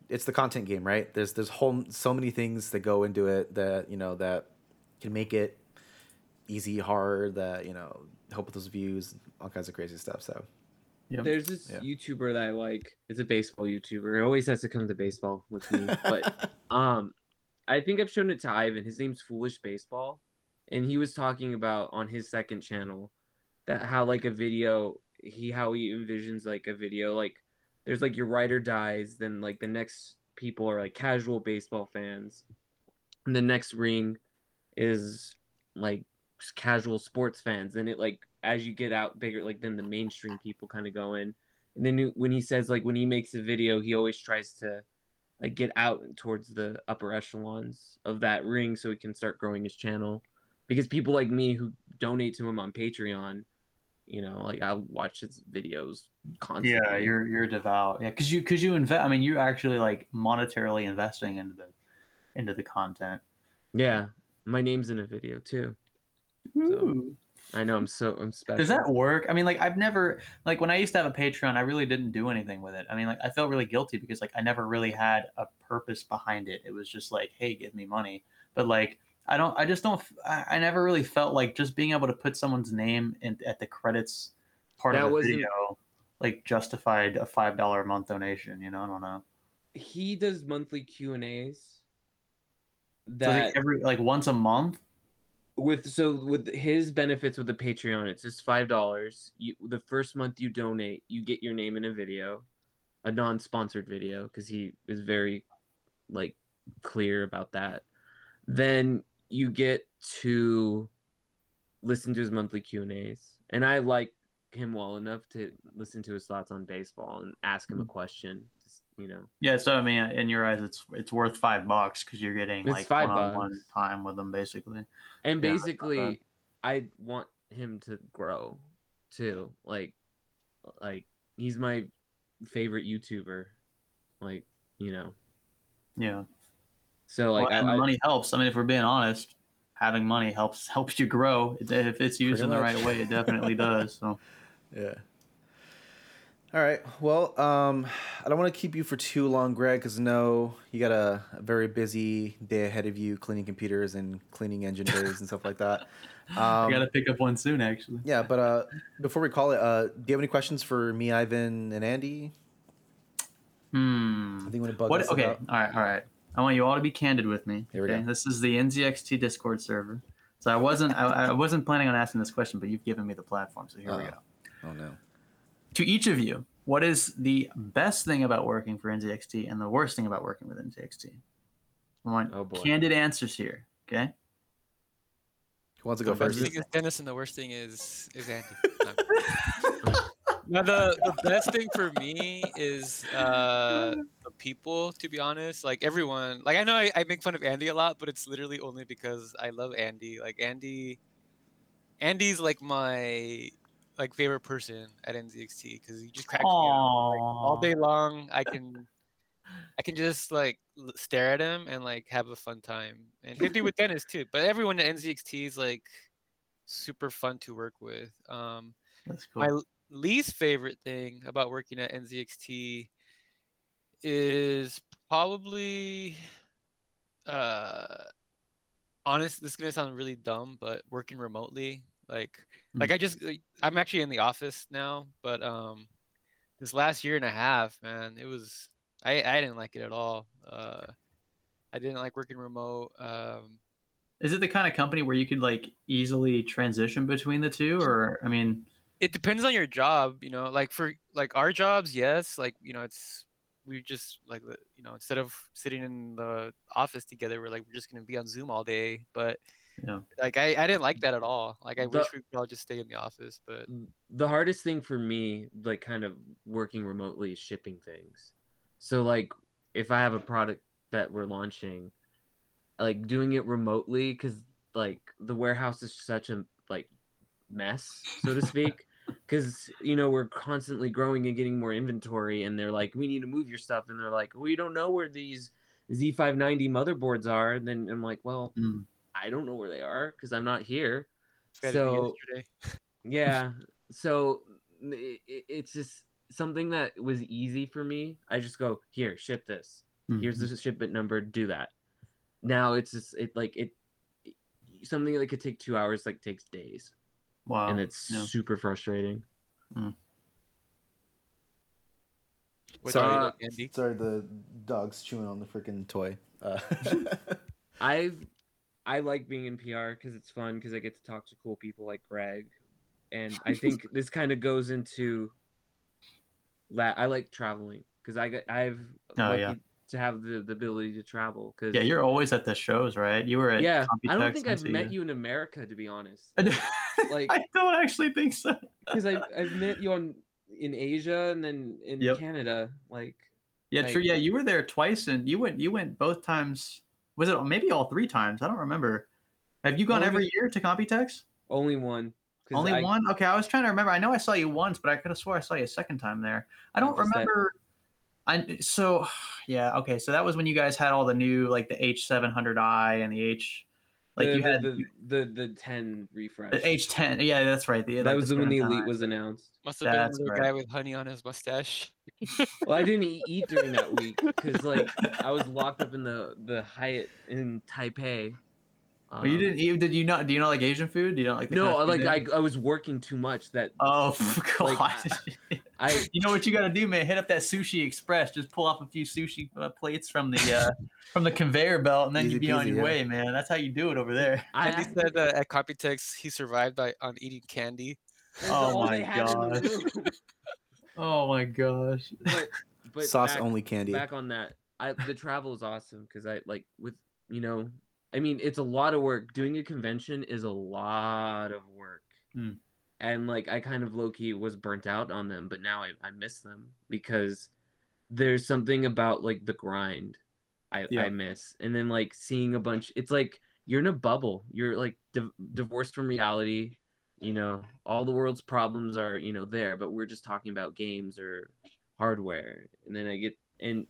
it's the content game, right? There's there's whole so many things that go into it that you know that can make it easy, hard, that you know help with those views, all kinds of crazy stuff. So Yep. There's this Yeah. YouTuber that I like. It's a baseball YouTuber. It always has to come to baseball with me. But um, I think I've shown it to Ivan. His name's Foolish Baseball, and he was talking about on his second channel that how like a video he how he envisions like a video like there's like your writer dies, then like the next people are like casual baseball fans, and the next ring is like casual sports fans. And it like as you get out bigger, like then the mainstream people kind of go in. And then when he says like when he makes a video, he always tries to like get out towards the upper echelons of that ring so he can start growing his channel. Because people like me who donate to him on Patreon, you know, like I watch his videos constantly. Yeah, you're you're devout. Yeah, because you because you invest. I mean, you're actually like monetarily investing into the into the content. yeah. My name's in a video too. Ooh. I know I'm so I'm special. Does that work? I mean, like I've never like when I used to have a Patreon, I really didn't do anything with it. I mean, like I felt really guilty because like I never really had a purpose behind it. It was just like, hey, give me money. But like I don't, I just don't. I, I never really felt like just being able to put someone's name in at the credits part That of the video like justified a five dollar a month donation. You know, I don't know. he does monthly Q and A's. So That like every like once a month. With so with his benefits with the Patreon, it's just five dollars. You the first month you donate, you get your name in a video, a non-sponsored video, because he is very like clear about that. Then you get to listen to his monthly Q and A's, and I like him well enough to listen to his thoughts on baseball and ask him a mm-hmm. question. You know, Yeah, so I mean, in your eyes, it's it's worth five bucks because you're getting It's like five one-on-one bucks. time with them, basically. and Yeah, basically, I want him to grow too. Like, like he's my favorite YouTuber. Like, you know, Yeah, so like well, I, and I- money helps. I mean, if we're being honest, having money helps helps you grow. If it's used in the right way, it definitely does. So Yeah. All right. Well, um, I don't want to keep you for too long, Greg, because no, you got a, a very busy day ahead of you, cleaning computers and cleaning engine bays and stuff like that. I Um, gotta pick up one soon, actually. yeah, but uh, before we call it, uh, do you have any questions for me, Ivan, and Andy? Hmm. I think you want to bug What? Okay. about- All right. All right. I want you all to be candid with me. Here we okay? go. This is the NZXT Discord server. So I wasn't I, I wasn't planning on asking this question, but you've given me the platform. So here we Uh-oh. go. Oh no. To each of you, what is the best thing about working for NZXT and the worst thing about working with NZXT? I want Oh, boy. candid answers here. Okay. Who wants to go The best first? The thing is Dennis, and the worst thing is is Andy. No. no, the the best thing for me is uh the people. To be honest, like everyone, like I know I, I make fun of Andy a lot, but it's literally only because I love Andy. Like Andy, Andy's like my like favorite person at NZXT because he just cracks me up. Like, all day long, I can I can just like stare at him and like have a fun time. And same thing with Dennis too. But everyone at NZXT is like super fun to work with. Um, That's cool. my least favorite thing about working at NZXT is probably uh honest this is gonna sound really dumb but working remotely like like Mm. i just like, i'm actually in the office now but um this last year and a half man it was i i didn't like it at all. Uh i didn't like working remote um Is it the kind of company where you could like easily transition between the two, or I mean, it depends on your job you know like for like our jobs yes like you know it's we just like the- you know instead of sitting in the office together we're like we're just gonna be on zoom all day. But Yeah. like i i didn't like that at all like i The- wish we could all just stay in the office but the hardest thing for me, like kind of working remotely, is shipping things. So like if I have a product that we're launching, like doing it remotely, because like the warehouse is such a like mess, so to speak. Because you know we're constantly growing and getting more inventory, and they're like, we need to move your stuff, and they're like, we don't know where these Z590 motherboards are. And then I'm like, well, Mm. I don't know where they are because I'm not here. I had to do So yeah so n- i- i- it's just something that was easy for me i just go here ship this here's mhm. the shipment number do that now it's just it like it it- something that could take two hours like takes days wow. and it's yeah. super frustrating What Sorry. Uh, Andy? Sorry, the dog's chewing on the freaking toy. Uh, i've i like being in pr because it's fun because i get to talk to cool people like greg and i think this kind of goes into that i like traveling because i got i've Oh, yeah. to have the, the ability to travel because yeah, you're always at the shows, right? You were at yeah i don't Computex, think I i've met you in america to be honest like- I don't actually think so. because I've, I've met you on in asia and then in Yep. canada like Yeah, true. Yeah, you were there twice, and you went. You went both times. Was it maybe all three times? I don't remember. Have you gone Only- every year to Computex? only one. Only I- one? Okay, I was trying to remember. I know I saw you once, but I could have swore I saw you a second time there. I don't Just that- remember. I so yeah. Okay, so that was when you guys had all the new like the H seven hundred i and the H, like the, you had the, the the 10 refresh the H ten. Yeah, that's right. The, that like, was when the elite i. was announced Must have been that's the right. guy with honey on his mustache. well i didn't eat during that week because like i was locked up in the the hyatt in taipei Oh, you Um, didn't. You, did you not? Do you not like Asian food? Do you not like? No kind of like? I, I was working too much that Oh like, god! i you know what you got to do, man? Hit up that sushi express. Just pull off a few sushi uh, plates from the uh, from the conveyor belt, and then you'd be on your yeah. way, man. That's how you do it over there. i Andy said uh, at Computex he survived by on eating candy. Oh my they had in the gosh. Oh my gosh! but but Sauce back- only candy. back on that i the travel is awesome because i like with you know i mean it's a lot of work doing a convention is a lot of work Hmm. and like I kind of low key was burnt out on them, but now I, I miss them because there's something about like the grind I, Yeah. I miss. And then like seeing a bunch it's like you're in a bubble. You're like div- divorced from reality. You know, all the world's problems are, you know, there, but we're just talking about games or hardware. And then I get and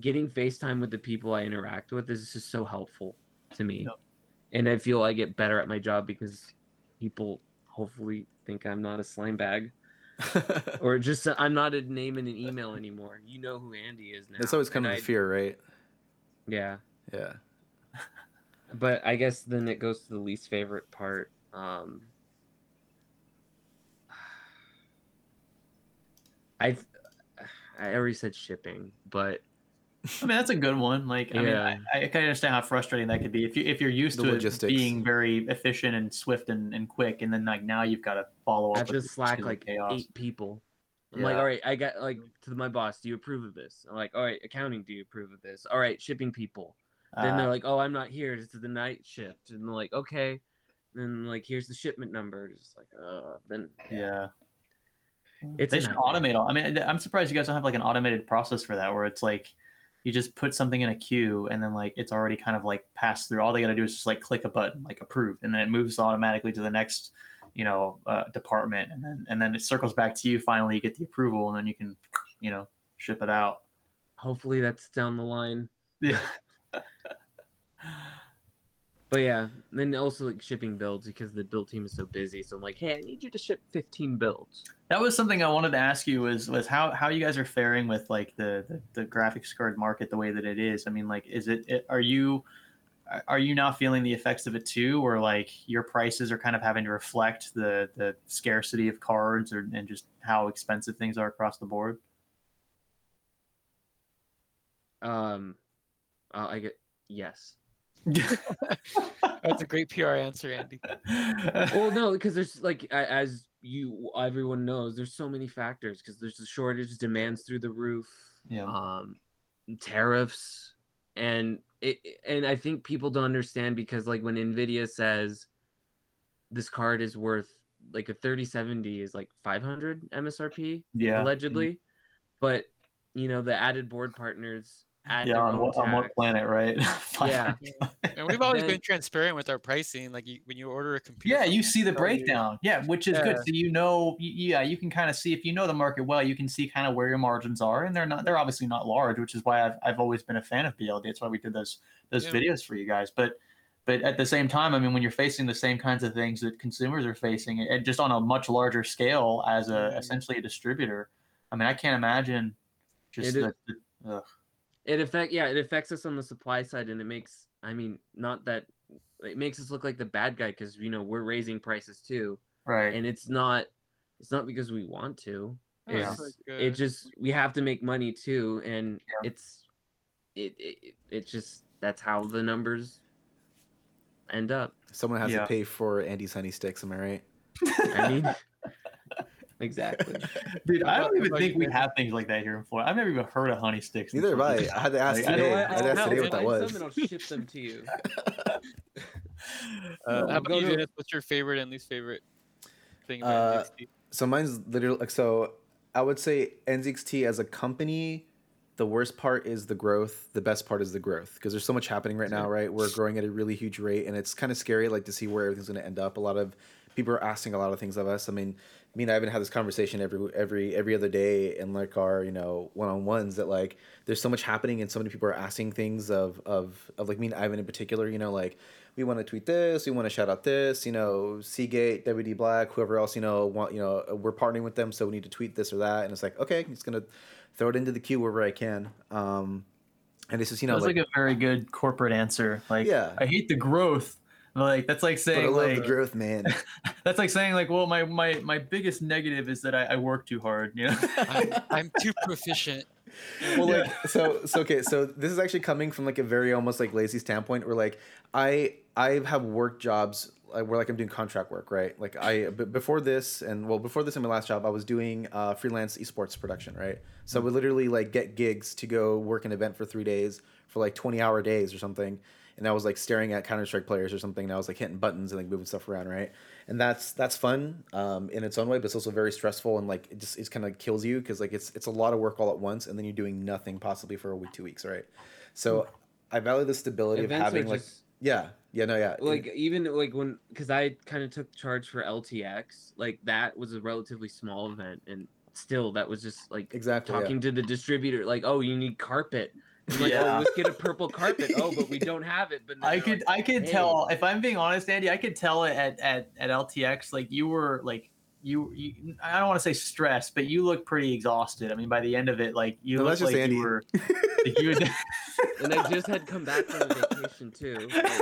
getting FaceTime with the people I interact with is just so helpful to me. Yep. And I feel I get better at my job because people hopefully think I'm not a slime bag or just I'm not a name in an email anymore. You know who Andy is now. That's always and kind of I- a fear, right? Yeah, Yeah. but I guess then it goes to the least favorite part. Um, I've I already said shipping, but I mean, that's a good one. Like, I mean, Yeah. I, I can understand how frustrating that could be if you if you're used The to logistics. it being very efficient and swift and, and quick, and then like now you've got to follow up. I just slack like chaos. eight people. I'm like, all right, I got like to my boss. Do you approve of this? I'm like, all right, accounting. Do you approve of this? All right, shipping people. Then Uh, they're like, oh, I'm not here. It's the night shift, and they're like, okay. Then like, here's the shipment number. Just like, uh, then yeah. It's they a should automate all. I mean, I'm surprised you guys don't have like an automated process for that, where it's like you just put something in a queue and then like it's already kind of like passed through. All they got to do is just like click a button, like approved, and then it moves automatically to the next, you know, uh, department, and then and then it circles back to you. Finally, you get the approval, and then you can, you know, ship it out. hopefully that's down the line. Yeah. But yeah, then also like shipping builds because the build team is so busy. So I'm like, hey, I need you to ship 15 builds. That was something I wanted to ask you was was how how you guys are faring with like the the, the graphics card market the way that it is. I mean, like, is it, it are you are you now feeling the effects of it too, or like your prices are kind of having to reflect the the scarcity of cards or and just how expensive things are across the board? Um, uh, I get yes. That's a great PR answer, Andy. Well, no, because there's like as you everyone knows, there's so many factors because there's the shortage, demands through the roof, yeah. um, tariffs, and it and I think people don't understand because like when Nvidia says this card is worth like a 3070 is like 500 MSRP yeah. allegedly, but you know the added board partners add Yeah, on own what, on what planet, right? Yeah. And we've always been transparent with our pricing. Like you, when you order a computer, Yeah, you see the tell you- breakdown. Yeah, which is good. So you know, yeah, you can kind of see if you know the market well, you can see kind of where your margins are, and they're not, they're obviously not large, which is why I've, I've always been a fan of BLD. It's why we did those those Yeah. videos for you guys. But but at the same time, I mean, when you're facing the same kinds of things that consumers are facing, and just on a much larger scale as a essentially a distributor, I mean, I can't imagine just It is- the, the ugh. It affect yeah it affects us on the supply side and it makes i mean not that it makes us look like the bad guy because you know we're raising prices too right. and it's not it's not because we want to Oh, Yeah. it's uh, it just we have to make money too and Yeah. it's it, it it just that's how the numbers end up Someone has Yeah. to pay for Andy's honey sticks. Am I right? i mean exactly Dude, I don't even think we have things like that here in Florida. I've never even heard of honey sticks. in Neither have I. I had to ask Like, I today. know- I, I- had to ask I'll today what that was. some i'll ship them to you uh, how about you, Dennis? What's your favorite and least favorite thing Uh, about NZXT? So mine's literally like so. I would say NZXT as a company, the worst part is the growth. The best part is the growth because there's so much happening right now. Right, we're growing at a really huge rate, and it's kind of scary, like to see where everything's going to end up. A lot of people are asking a lot of things of us. I mean, me and I haven't had this conversation every every every other day in like our you know one on ones that like there's so much happening and so many people are asking things of of of like me and Ivan in particular. You know, like we want to tweet this, we want to shout out this, you know, Seagate, WD Black, whoever else, you know, want, you know, we're partnering with them, so we need to tweet this or that, and it's like, okay, I'm just gonna throw it into the queue wherever I can. Um, and it's just, you know, was like, like, a very good corporate answer. Like, Yeah. I hate the growth. Like that's like but I saying love like the growth, man. that's like saying like, well, my my my biggest negative is that I, I work too hard. You know. I'm, I'm too proficient. well, Yeah. like, so, so okay, so this is actually coming from like a very almost like lazy standpoint, where like I I have work jobs like, where like I'm doing contract work, right? Like I b- before this and well before this in my last job, I was doing uh, freelance esports production, right? So I would literally like get gigs to go work an event for three days for like 20 hour days or something. And I was like staring at Counter Strike players or something, and I was like hitting buttons and like moving stuff around, right? And that's that's fun um, in its own way, but it's also very stressful and like it just it kind of kills you because like it's it's a lot of work all at once, and then you're doing nothing possibly for a week, two weeks, right? So I value the stability Events of having like just yeah, yeah, no, yeah, like even like when because I kind of took charge for LTX, like that was a relatively small event, and still that was just like exactly. yeah. talking to the distributor, like, oh, you need carpet. I'm like, oh, Yeah. oh, let's get a purple carpet. Oh, but we don't have it. But I could like, I could "Hey." tell if I'm being honest, Andy. I could tell it at at at LTX. Like you were like you. you I don't want to say stressed, but you look pretty exhausted. I mean, by the end of it, like you No, look like Andy. you were. Like you would, and I just had come back from a vacation too. Like,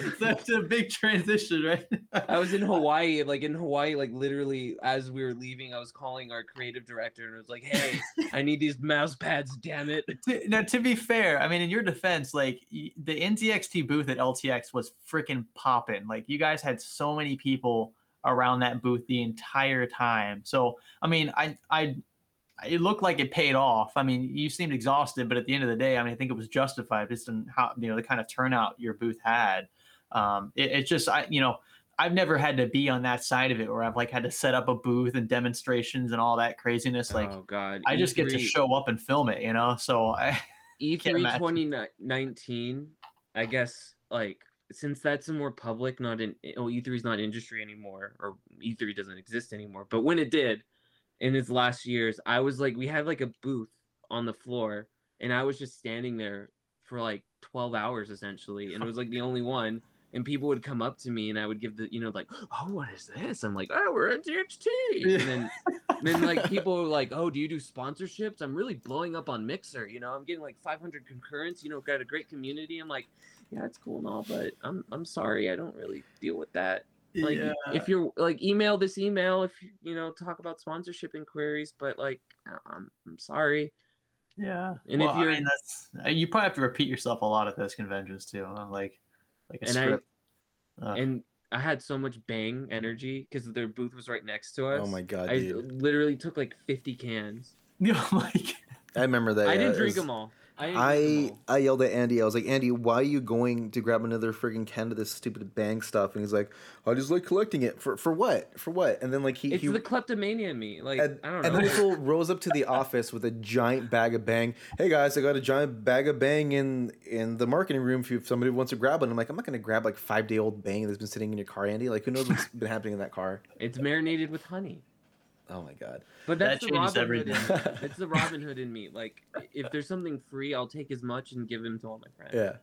that's a big transition, right? I was in Hawaii, like in Hawaii, like literally as we were leaving, I was calling our creative director and I was like, "Hey, I need these mouse pads, damn it!" Now, to be fair, I mean, in your defense, like the NZXT booth at LTX was freaking popping. Like you guys had so many people around that booth the entire time. So, I mean, I, I, it looked like it paid off. I mean, you seemed exhausted, but at the end of the day, I mean, I think it was justified based on how you know the kind of turnout your booth had. Um, it, it's just, I, you know. I've never had to be on that side of it where I've like had to set up a booth and demonstrations and all that craziness. Like oh god, I just get to show up and film it, you know. So I, Can't E3 2019, I guess like since that's a more public, not in oh E3 is not industry anymore, or E3 doesn't exist anymore. But when it did, in its last years, I was like, we had like a booth on the floor, and I was just standing there for like 12 hours essentially, and it was like the only one. And people would come up to me, and I would give the, you know, like, oh, what is this? I'm like, oh, we're at NZXT. And then then like people were like, "Oh, do you do sponsorships?" I'm really blowing up on Mixer. You know, I'm getting like 500 concurrents. You know, got a great community. I'm like, yeah, it's cool and all, but I'm I'm sorry, I don't really deal with that. Like, yeah. if you're like, email this email if you you know talk about sponsorship inquiries, but like, I'm I'm sorry. Yeah. And well, if you're- I mean, that's you probably have to repeat yourself a lot at those conventions too. Like, like a And I- Uh, And I had so much bang energy because their booth was right next to us. Oh my god, I dude! literally took like 50 cans. oh my God. I remember that. I yeah, didn't drink was- them all. I didn't drink 'em I. I yelled at Andy. I was like, Andy, why are you going to grab another friggin' can of this stupid bang stuff? And he's like, I just like collecting it for for what? For what? And then like he It's he the kleptomania in me. Like and, I don't know. and then this fool rolls up to the office with a giant bag of bang. Hey guys, I got a giant bag of bang in in the marketing room if, if somebody wants to grab it. I'm like, I'm not gonna grab like five day old bang that's been sitting in your car, Andy. Like who knows what's been happening in that car? It's marinated with honey. Oh my god. But That that's the changes Robin Hood. In, everything. it's the Robin Hood in me. Like if there's something free, I'll take as much and give them to all my friends. Yeah.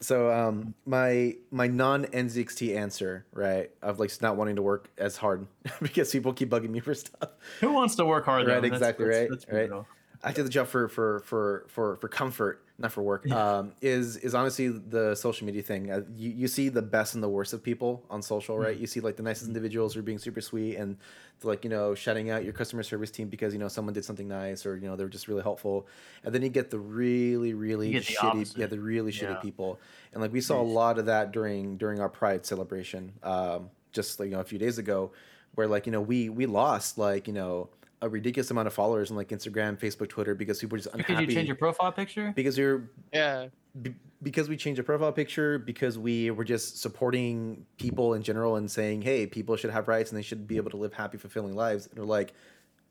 So um my my non NZXT answer, right, of like not wanting to work as hard because people keep bugging me for stuff. Who wants to work hard? Right, That's- exactly, that's- right, that's right. I did the job for for for for for comfort, not for work. Um, is is honestly the social media thing. Uh, you you see the best and the worst of people on social, right? You see like the nicest individuals who are being super sweet and like you know shouting out your customer service team because you know someone did something nice or you know they were just really helpful, and then you get the really really the shitty opposite. yeah the really shitty Yeah. people, and like we saw a lot of that during during our Pride celebration, um, just like you know a few days ago, where like you know we we lost like you know a ridiculous amount of followers on like Instagram, Facebook, Twitter because people were just Because unhappy you change your profile picture. because you're Yeah. be, because we changed the profile picture because we were just supporting people in general and saying hey people should have rights and they should be able to live happy fulfilling lives and they're like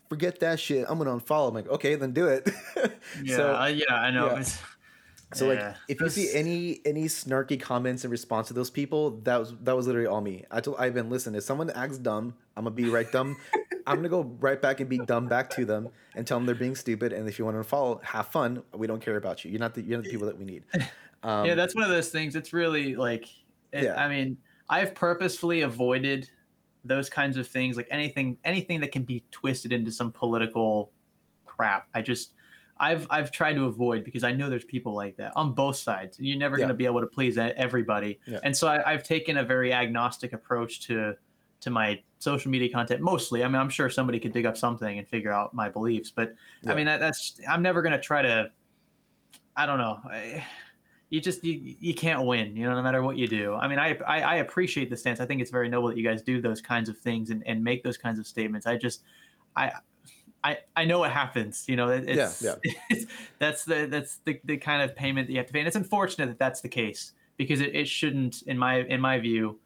forget that shit i'm gonna unfollow i'm like okay then do it Yeah, so uh, yeah, I know. yeah. It's- so like if you see any any snarky comments in response to those people that was that was literally all me i told ivan listen if someone acts dumb i'm gonna be right dumb i'm gonna go right back and be dumb back to them and tell them they're being stupid and if you want to follow have fun we don't care about you you're not the you're not the people that we need um, yeah, that's one of those things. It's really like, it, Yeah. I mean, I've purposefully avoided those kinds of things, like anything, anything that can be twisted into some political crap. I just, I've, I've tried to avoid because I know there's people like that on both sides. You're never Yeah. going to be able to please everybody, Yeah. and so I, I've taken a very agnostic approach to, to my social media content. Mostly, I mean, I'm sure somebody could dig up something and figure out my beliefs, but Yeah. I mean, that, that's, I'm never going to try to. I don't know. I, you just you, you can't win you know no matter what you do i mean I, I i appreciate the stance i think it's very noble that you guys do those kinds of things and, and make those kinds of statements i just i I, I know what happens. You know, it- Yeah, it's, yeah. it's that's the that's the, the kind of payment that you have to pay, and it's unfortunate that that's the case because it, it shouldn't, in my in my view,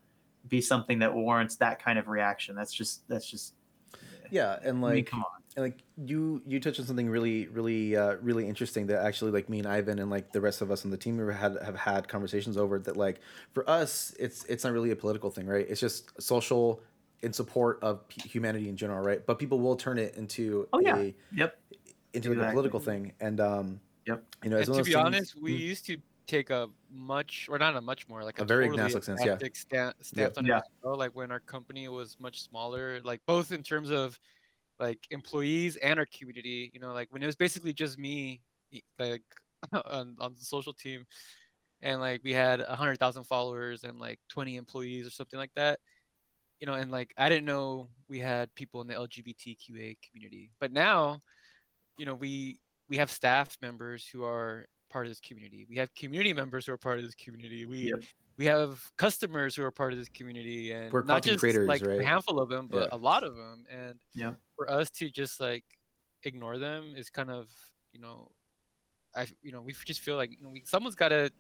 be something that warrants that kind of reaction. That's just that's just. Yeah, and I mean, like come on. and like you you touched on something really really uh, really interesting that actually like me and Ivan and like the rest of us on the team have had have had conversations over that like for us it's it's not really a political thing right it's just social in support of p- humanity in general right but people will turn it into Oh, yeah. a Yep. into like a political thing and um Yep. you know And to be those honest, we Mm. used to take a much, or not a much more, like a, A very totally agnostic stance, yeah. agnostic sta- stance on it Yeah. as well, Like when our company was much smaller, like both in terms of like employees and our community. You know, like when it was basically just me, like on, on the social team, and like we had a hundred thousand followers and like 20 employees or something like that. You know, and like I didn't know we had people in the LGBTQA community, but now, you know, we we have staff members who are part of this community. We have community members who are part of this community. We Yep. we have customers who are part of this community, and We're not just creators, like right? a handful of them, but Yeah. a lot of them. And Yeah. for us to just like ignore them is kind of you know, I you know we just feel like you know, we, someone's got to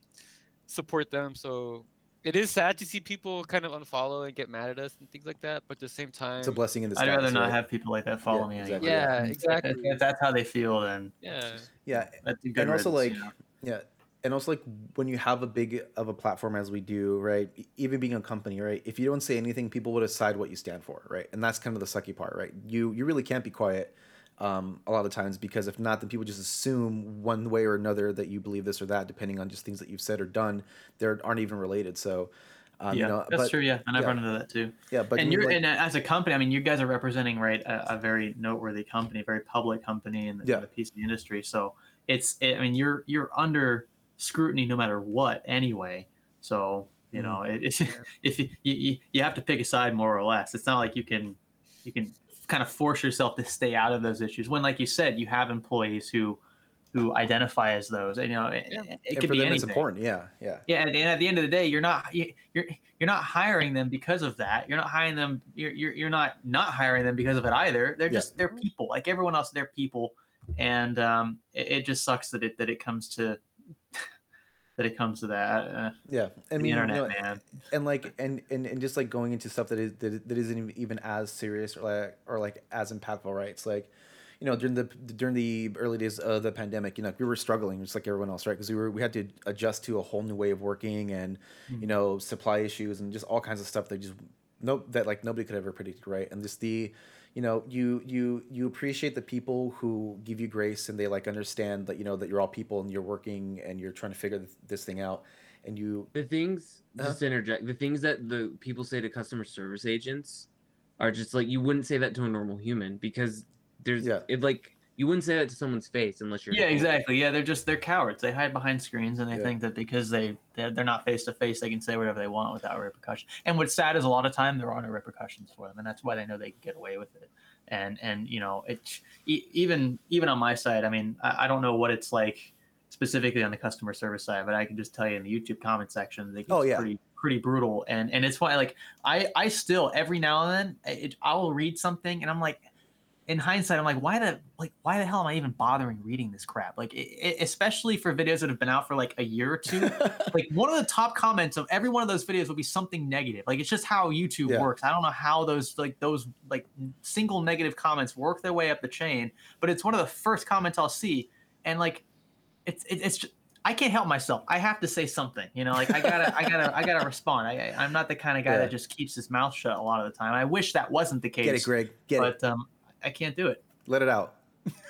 support them. So it is sad to see people kind of unfollow and get mad at us and things like that. But at the same time, it's a blessing in the I'd rather not right? have people like that follow Yeah, me. exactly. Yeah, exactly. If, that's how they feel, then yeah, yeah that's a and also like you know? yeah and also like when you have a big of a platform as we do right even being a company right if you don't say anything people will decide what you stand for right and that's kind of the sucky part right you you really can't be quiet um, a lot of times because if not then people just assume one way or another that you believe this or that depending on just things that you've said or done that aren't even related so um, yeah, you know that's but true. Yeah, and I've yeah. run into that too. yeah but and you you're like- and as a company, I mean, you guys are representing right a, a very noteworthy company, a very public company in the, in Yeah. the PC industry. So it's, I mean, you're you're under scrutiny no matter what anyway. So you know, it, it's if you, you you have to pick a side more or less. It's not like you can you can kind of force yourself to stay out of those issues when, like you said, you have employees who who identify as those. And, you know, it, Yeah. it and could be anything. it's important yeah yeah Yeah, and, and at the end of the day, you're not you, you're you're not hiring them because of that. You're not hiring them. You're you're, you're not not hiring them because of it either. They're Yeah. just they're people like everyone else. They're people, and um, it, it just sucks that it that it comes to that it comes to that. Uh, yeah i the mean you know, man. and like and, and and just like going into stuff that is that, that isn't even as serious or like or like as impactful right it's like you know during the during the early days of the pandemic you know we were struggling just like everyone else right because we were we had to adjust to a whole new way of working and you know supply issues and just all kinds of stuff that just no that like nobody could ever predict right and just the you know you you you appreciate the people who give you grace and they like understand that you know that you're all people and you're working and you're trying to figure this thing out and you The things, Uh-huh. just interject, the things that the people say to customer service agents are just like you wouldn't say that to a normal human because there's Yeah. it like you wouldn't say that to someone's face unless you're Yeah, exactly. Yeah, they're just they're cowards. They hide behind screens and they Yeah. think that because they they're, they're not face to face, they can say whatever they want without repercussion. And what's sad is a lot of time there are no repercussions for them, and that's why they know they can get away with it. And and you know it e- even even on my side, I mean, I, I don't know what it's like specifically on the customer service side, but I can just tell you in the YouTube comment section, they get Oh, yeah. pretty pretty brutal. And and it's why like I I still every now and then it, I will read something and I'm like in hindsight, I'm like, why the like, why the hell am I even bothering reading this crap? Like, it, especially for videos that have been out for like a year or two. like, one of the top comments of every one of those videos will be something negative. Like, it's just how YouTube Yeah. works. I don't know how those like those like single negative comments work their way up the chain, but it's one of the first comments I'll see, and like, it's it, it's. Just, I can't help myself. I have to say something, you know. Like I gotta, I gotta, I gotta respond. I, I'm not the kind of guy Yeah. that just keeps his mouth shut a lot of the time. I wish that wasn't the case, get it greg get it but um, I can't do it. let it out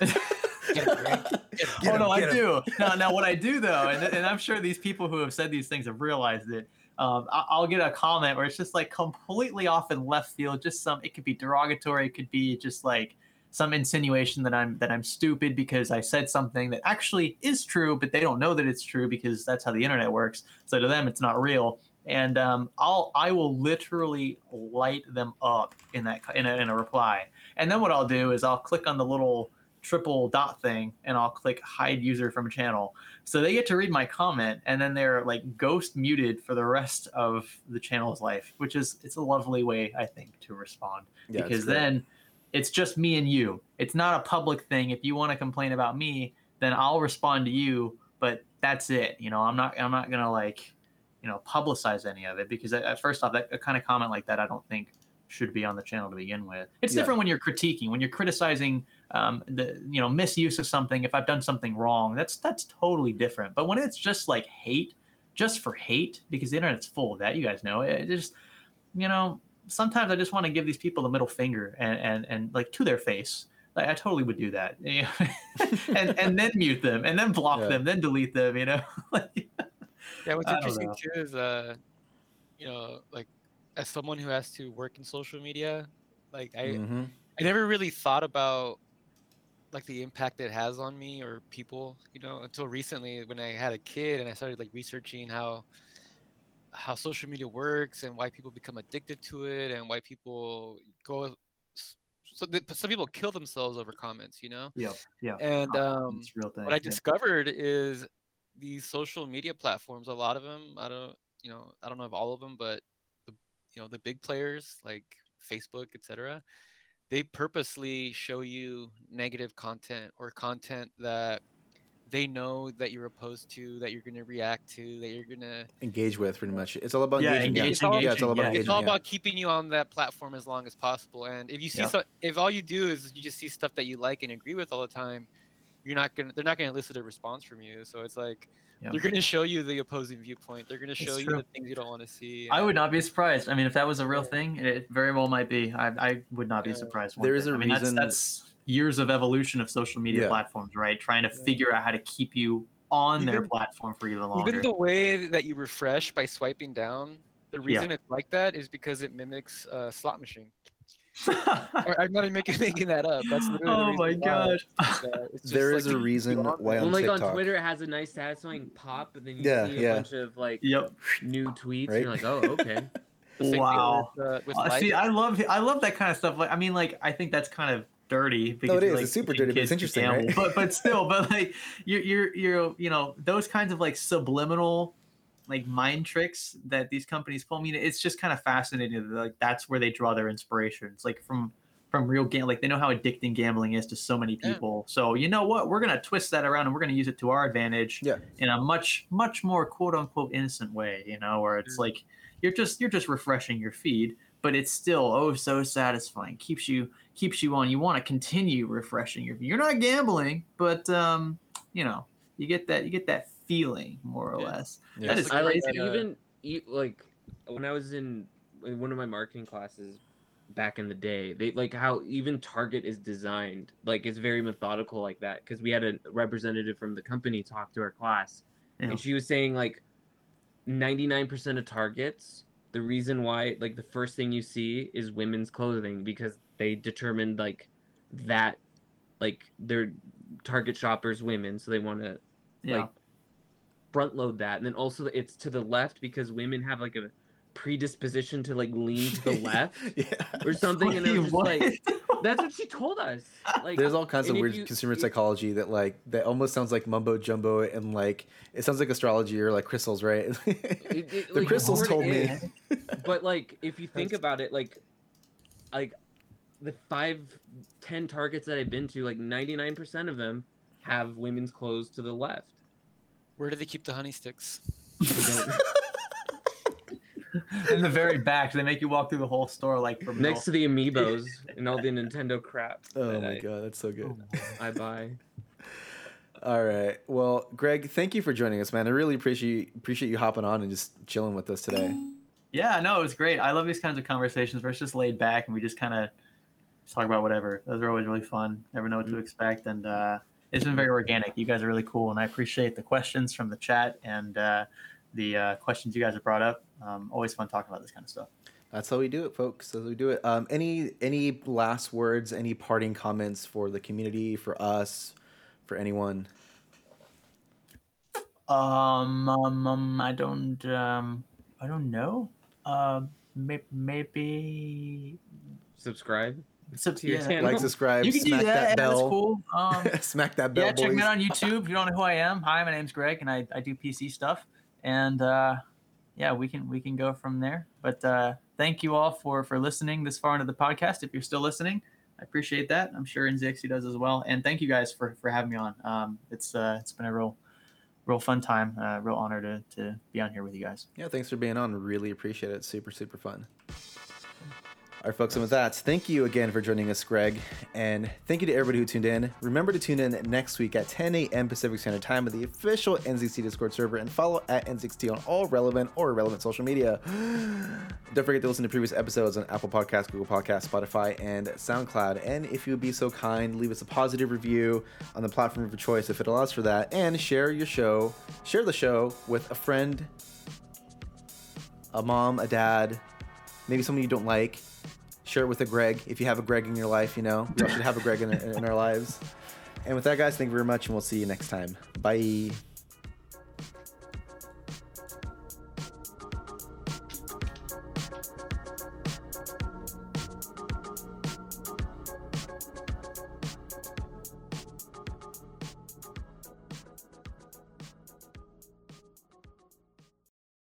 Get it, Get. Get oh no, I him. do. Now, now what I do though, and, and I'm sure these people who have said these things have realized it. Um, I- I'll get a comment where it's just like completely off in left field. Just some, it could be derogatory. It could be just like some insinuation that I'm that I'm stupid because I said something that actually is true, but they don't know that it's true because that's how the internet works. So to them, it's not real. And um, I'll I will literally light them up in that in a, in a reply. And then what I'll do is I'll click on the little triple dot thing and I'll click hide user from channel. So they get to read my comment and then they're like ghost muted for the rest of the channel's life, which is it's a lovely way I think to respond Yeah, because then it's just me and you. It's not a public thing. If you want to complain about me, then I'll respond to you, but that's it. You know, I'm not I'm not gonna like, you know, publicize any of it because at, at first off, that a kind of comment like that, I don't think should be on the channel to begin with. It's Yeah. different when you're critiquing, when you're criticizing um, the you know misuse of something. If I've done something wrong, that's that's totally different. But when it's just like hate, just for hate, because the internet's full of that, you guys know. It just you know sometimes I just want to give these people the middle finger and and and like to their face. Like, I totally would do that, and and then mute them, and then block Yeah. them, then delete them. You know, like, Yeah, what's interesting too is uh, you know, like as someone who has to work in social media, like I Mhm. I never really thought about like the impact it has on me or people, you know, until recently when I had a kid and I started like researching how how social media works and why people become addicted to it and why people go so that some people kill themselves over comments, you know? yeah, yeah, And um it's real thing. what I discovered is these social media platforms. A lot of them, I don't, you know, I don't know if all of them, but the, you know, the big players like Facebook, etc. They purposely show you negative content or content that they know that you're opposed to, that you're going to react to, that you're going to. Engage with pretty much. It's all about Yeah, engaging. engage- It's all- yeah, it's all about yeah, engaging. It's all yeah. about keeping you on that platform as long as possible. And if you see, Yeah. so, if all you do is you just see stuff that you like and agree with all the time, you're not gonna. They're not gonna elicit a response from you. So it's like Yeah. they're gonna show you the opposing viewpoint. They're gonna show you true. the things you don't want to see. I would not be surprised. I mean, if that was a real Yeah. thing, it very well might be. I, I would not be surprised. one There bit. is a I mean, reason- That's, that's years of evolution of social media Yeah. platforms, right? Trying to Yeah. figure out how to keep you on their Even- platform for even longer. Even the way that you refresh by swiping down, the reason it's like that is because it mimics a slot machine. Or, I'm not even making, making that up. That's literally the oh my why gosh. it's like that. It's just There like is a reason why on like TikTok. on Twitter, it has a nice satisfying pop, but then you Yeah, see a yeah. bunch of like Yep. new tweets. Right? And you're like, oh, okay. The same thing Wow. With, uh, with Uh, see. I love I love that kind of stuff. Like, I mean, like, I think that's kind of dirty. Because it is. Like, It's super dirty, but it's kids to interesting, right? But but still, but like, you're you're you're you know those kinds of like subliminal like mind tricks that these companies pull. I mean, it's just kind of fascinating. that, Like that's where they draw their inspirations, like from from real game. Like they know how addicting gambling is to so many Yeah. people. So you know what? We're gonna twist that around and we're gonna use it to our advantage Yeah. in a much much more quote unquote innocent way. You know, where it's Mm. like you're just you're just refreshing your feed, but it's still oh so satisfying. keeps you keeps you on. You want to continue refreshing your. feed. You're not gambling, but um, you know, you get that you get that feeling more or Yeah. less. Yeah. That is I like crazy. uh, even like when I was in, in one of my marketing classes back in the day. They like how even Target is designed. Like it's very methodical like that because we had a representative from the company talk to our class, Yeah. and she was saying like ninety nine percent of Targets. The reason why like the first thing you see is women's clothing because they determined like that like their target shoppers women so they want to Yeah. like front load that and then also it's to the left because women have like a predisposition to like lean to the left yeah. or something Wait, I'm just what? like that's what she told us like There's all kinds of weird you- consumer it- psychology that like that almost sounds like mumbo jumbo and like it sounds like astrology or like crystals, right? it- it, the like, crystals told me. is, but like if you think That's- about it like like the five ten targets that i've been to like 99% of them have women's clothes to the left Where do they keep the honey sticks? In the very back, they make you walk through the whole store like from next to the amiibos and all the nintendo crap oh my I, god, that's so good. I buy All right. Well, Greg, thank you for joining us, man. I really appreciate appreciate you hopping on and just chilling with us today. Yeah, no, it was great. I love these kinds of conversations where it's just laid back and we just kind of talk about whatever. Those are always really fun. Never know what to expect, and uh, it's been very organic. You guys are really cool, and I appreciate the questions from the chat and uh, the uh, questions you guys have brought up. Um, always fun talking about this kind of stuff. That's how we do it, folks. That's how we do it. Um, any any last words? Any parting comments for the community, for us, for anyone? Um, um, um I don't, um, I don't know. Um, may- maybe. subscribe So, To your yeah. Like, subscribe, You can smack do that. that, yeah, bell, That's cool. Um, smack that bell, yeah, check boys. me out on YouTube. If you don't know who I am, hi, my name's Greg, and I, I do PC stuff. And uh, yeah, we can we can go from there. But uh, thank you all for for listening this far into the podcast. If you're still listening, I appreciate that. I'm sure NZXT does as well. And thank you guys for for having me on. Um, it's uh, it's been a real real fun time. Uh, real honor to to be on here with you guys. Yeah, thanks for being on. Really appreciate it. Super, super fun. All right, folks, and with that, thank you again for joining us, Greg. And thank you to everybody who tuned in. Remember to tune in next week at 10 a.m. Pacific Standard Time with the official NZXT Discord server and follow at NZXT on all relevant or irrelevant social media. Don't forget to listen to previous episodes on Apple Podcasts, Google Podcasts, Spotify, and SoundCloud. And if you would be so kind, leave us a positive review on the platform of your choice if it allows for that. And share your show, share the show with a friend, a mom, a dad, maybe someone you don't like. Share it with a Greg if you have a Greg in your life. You know, we all should have a Greg in, in our lives. And with that, guys, thank you very much, and we'll see you next time. Bye.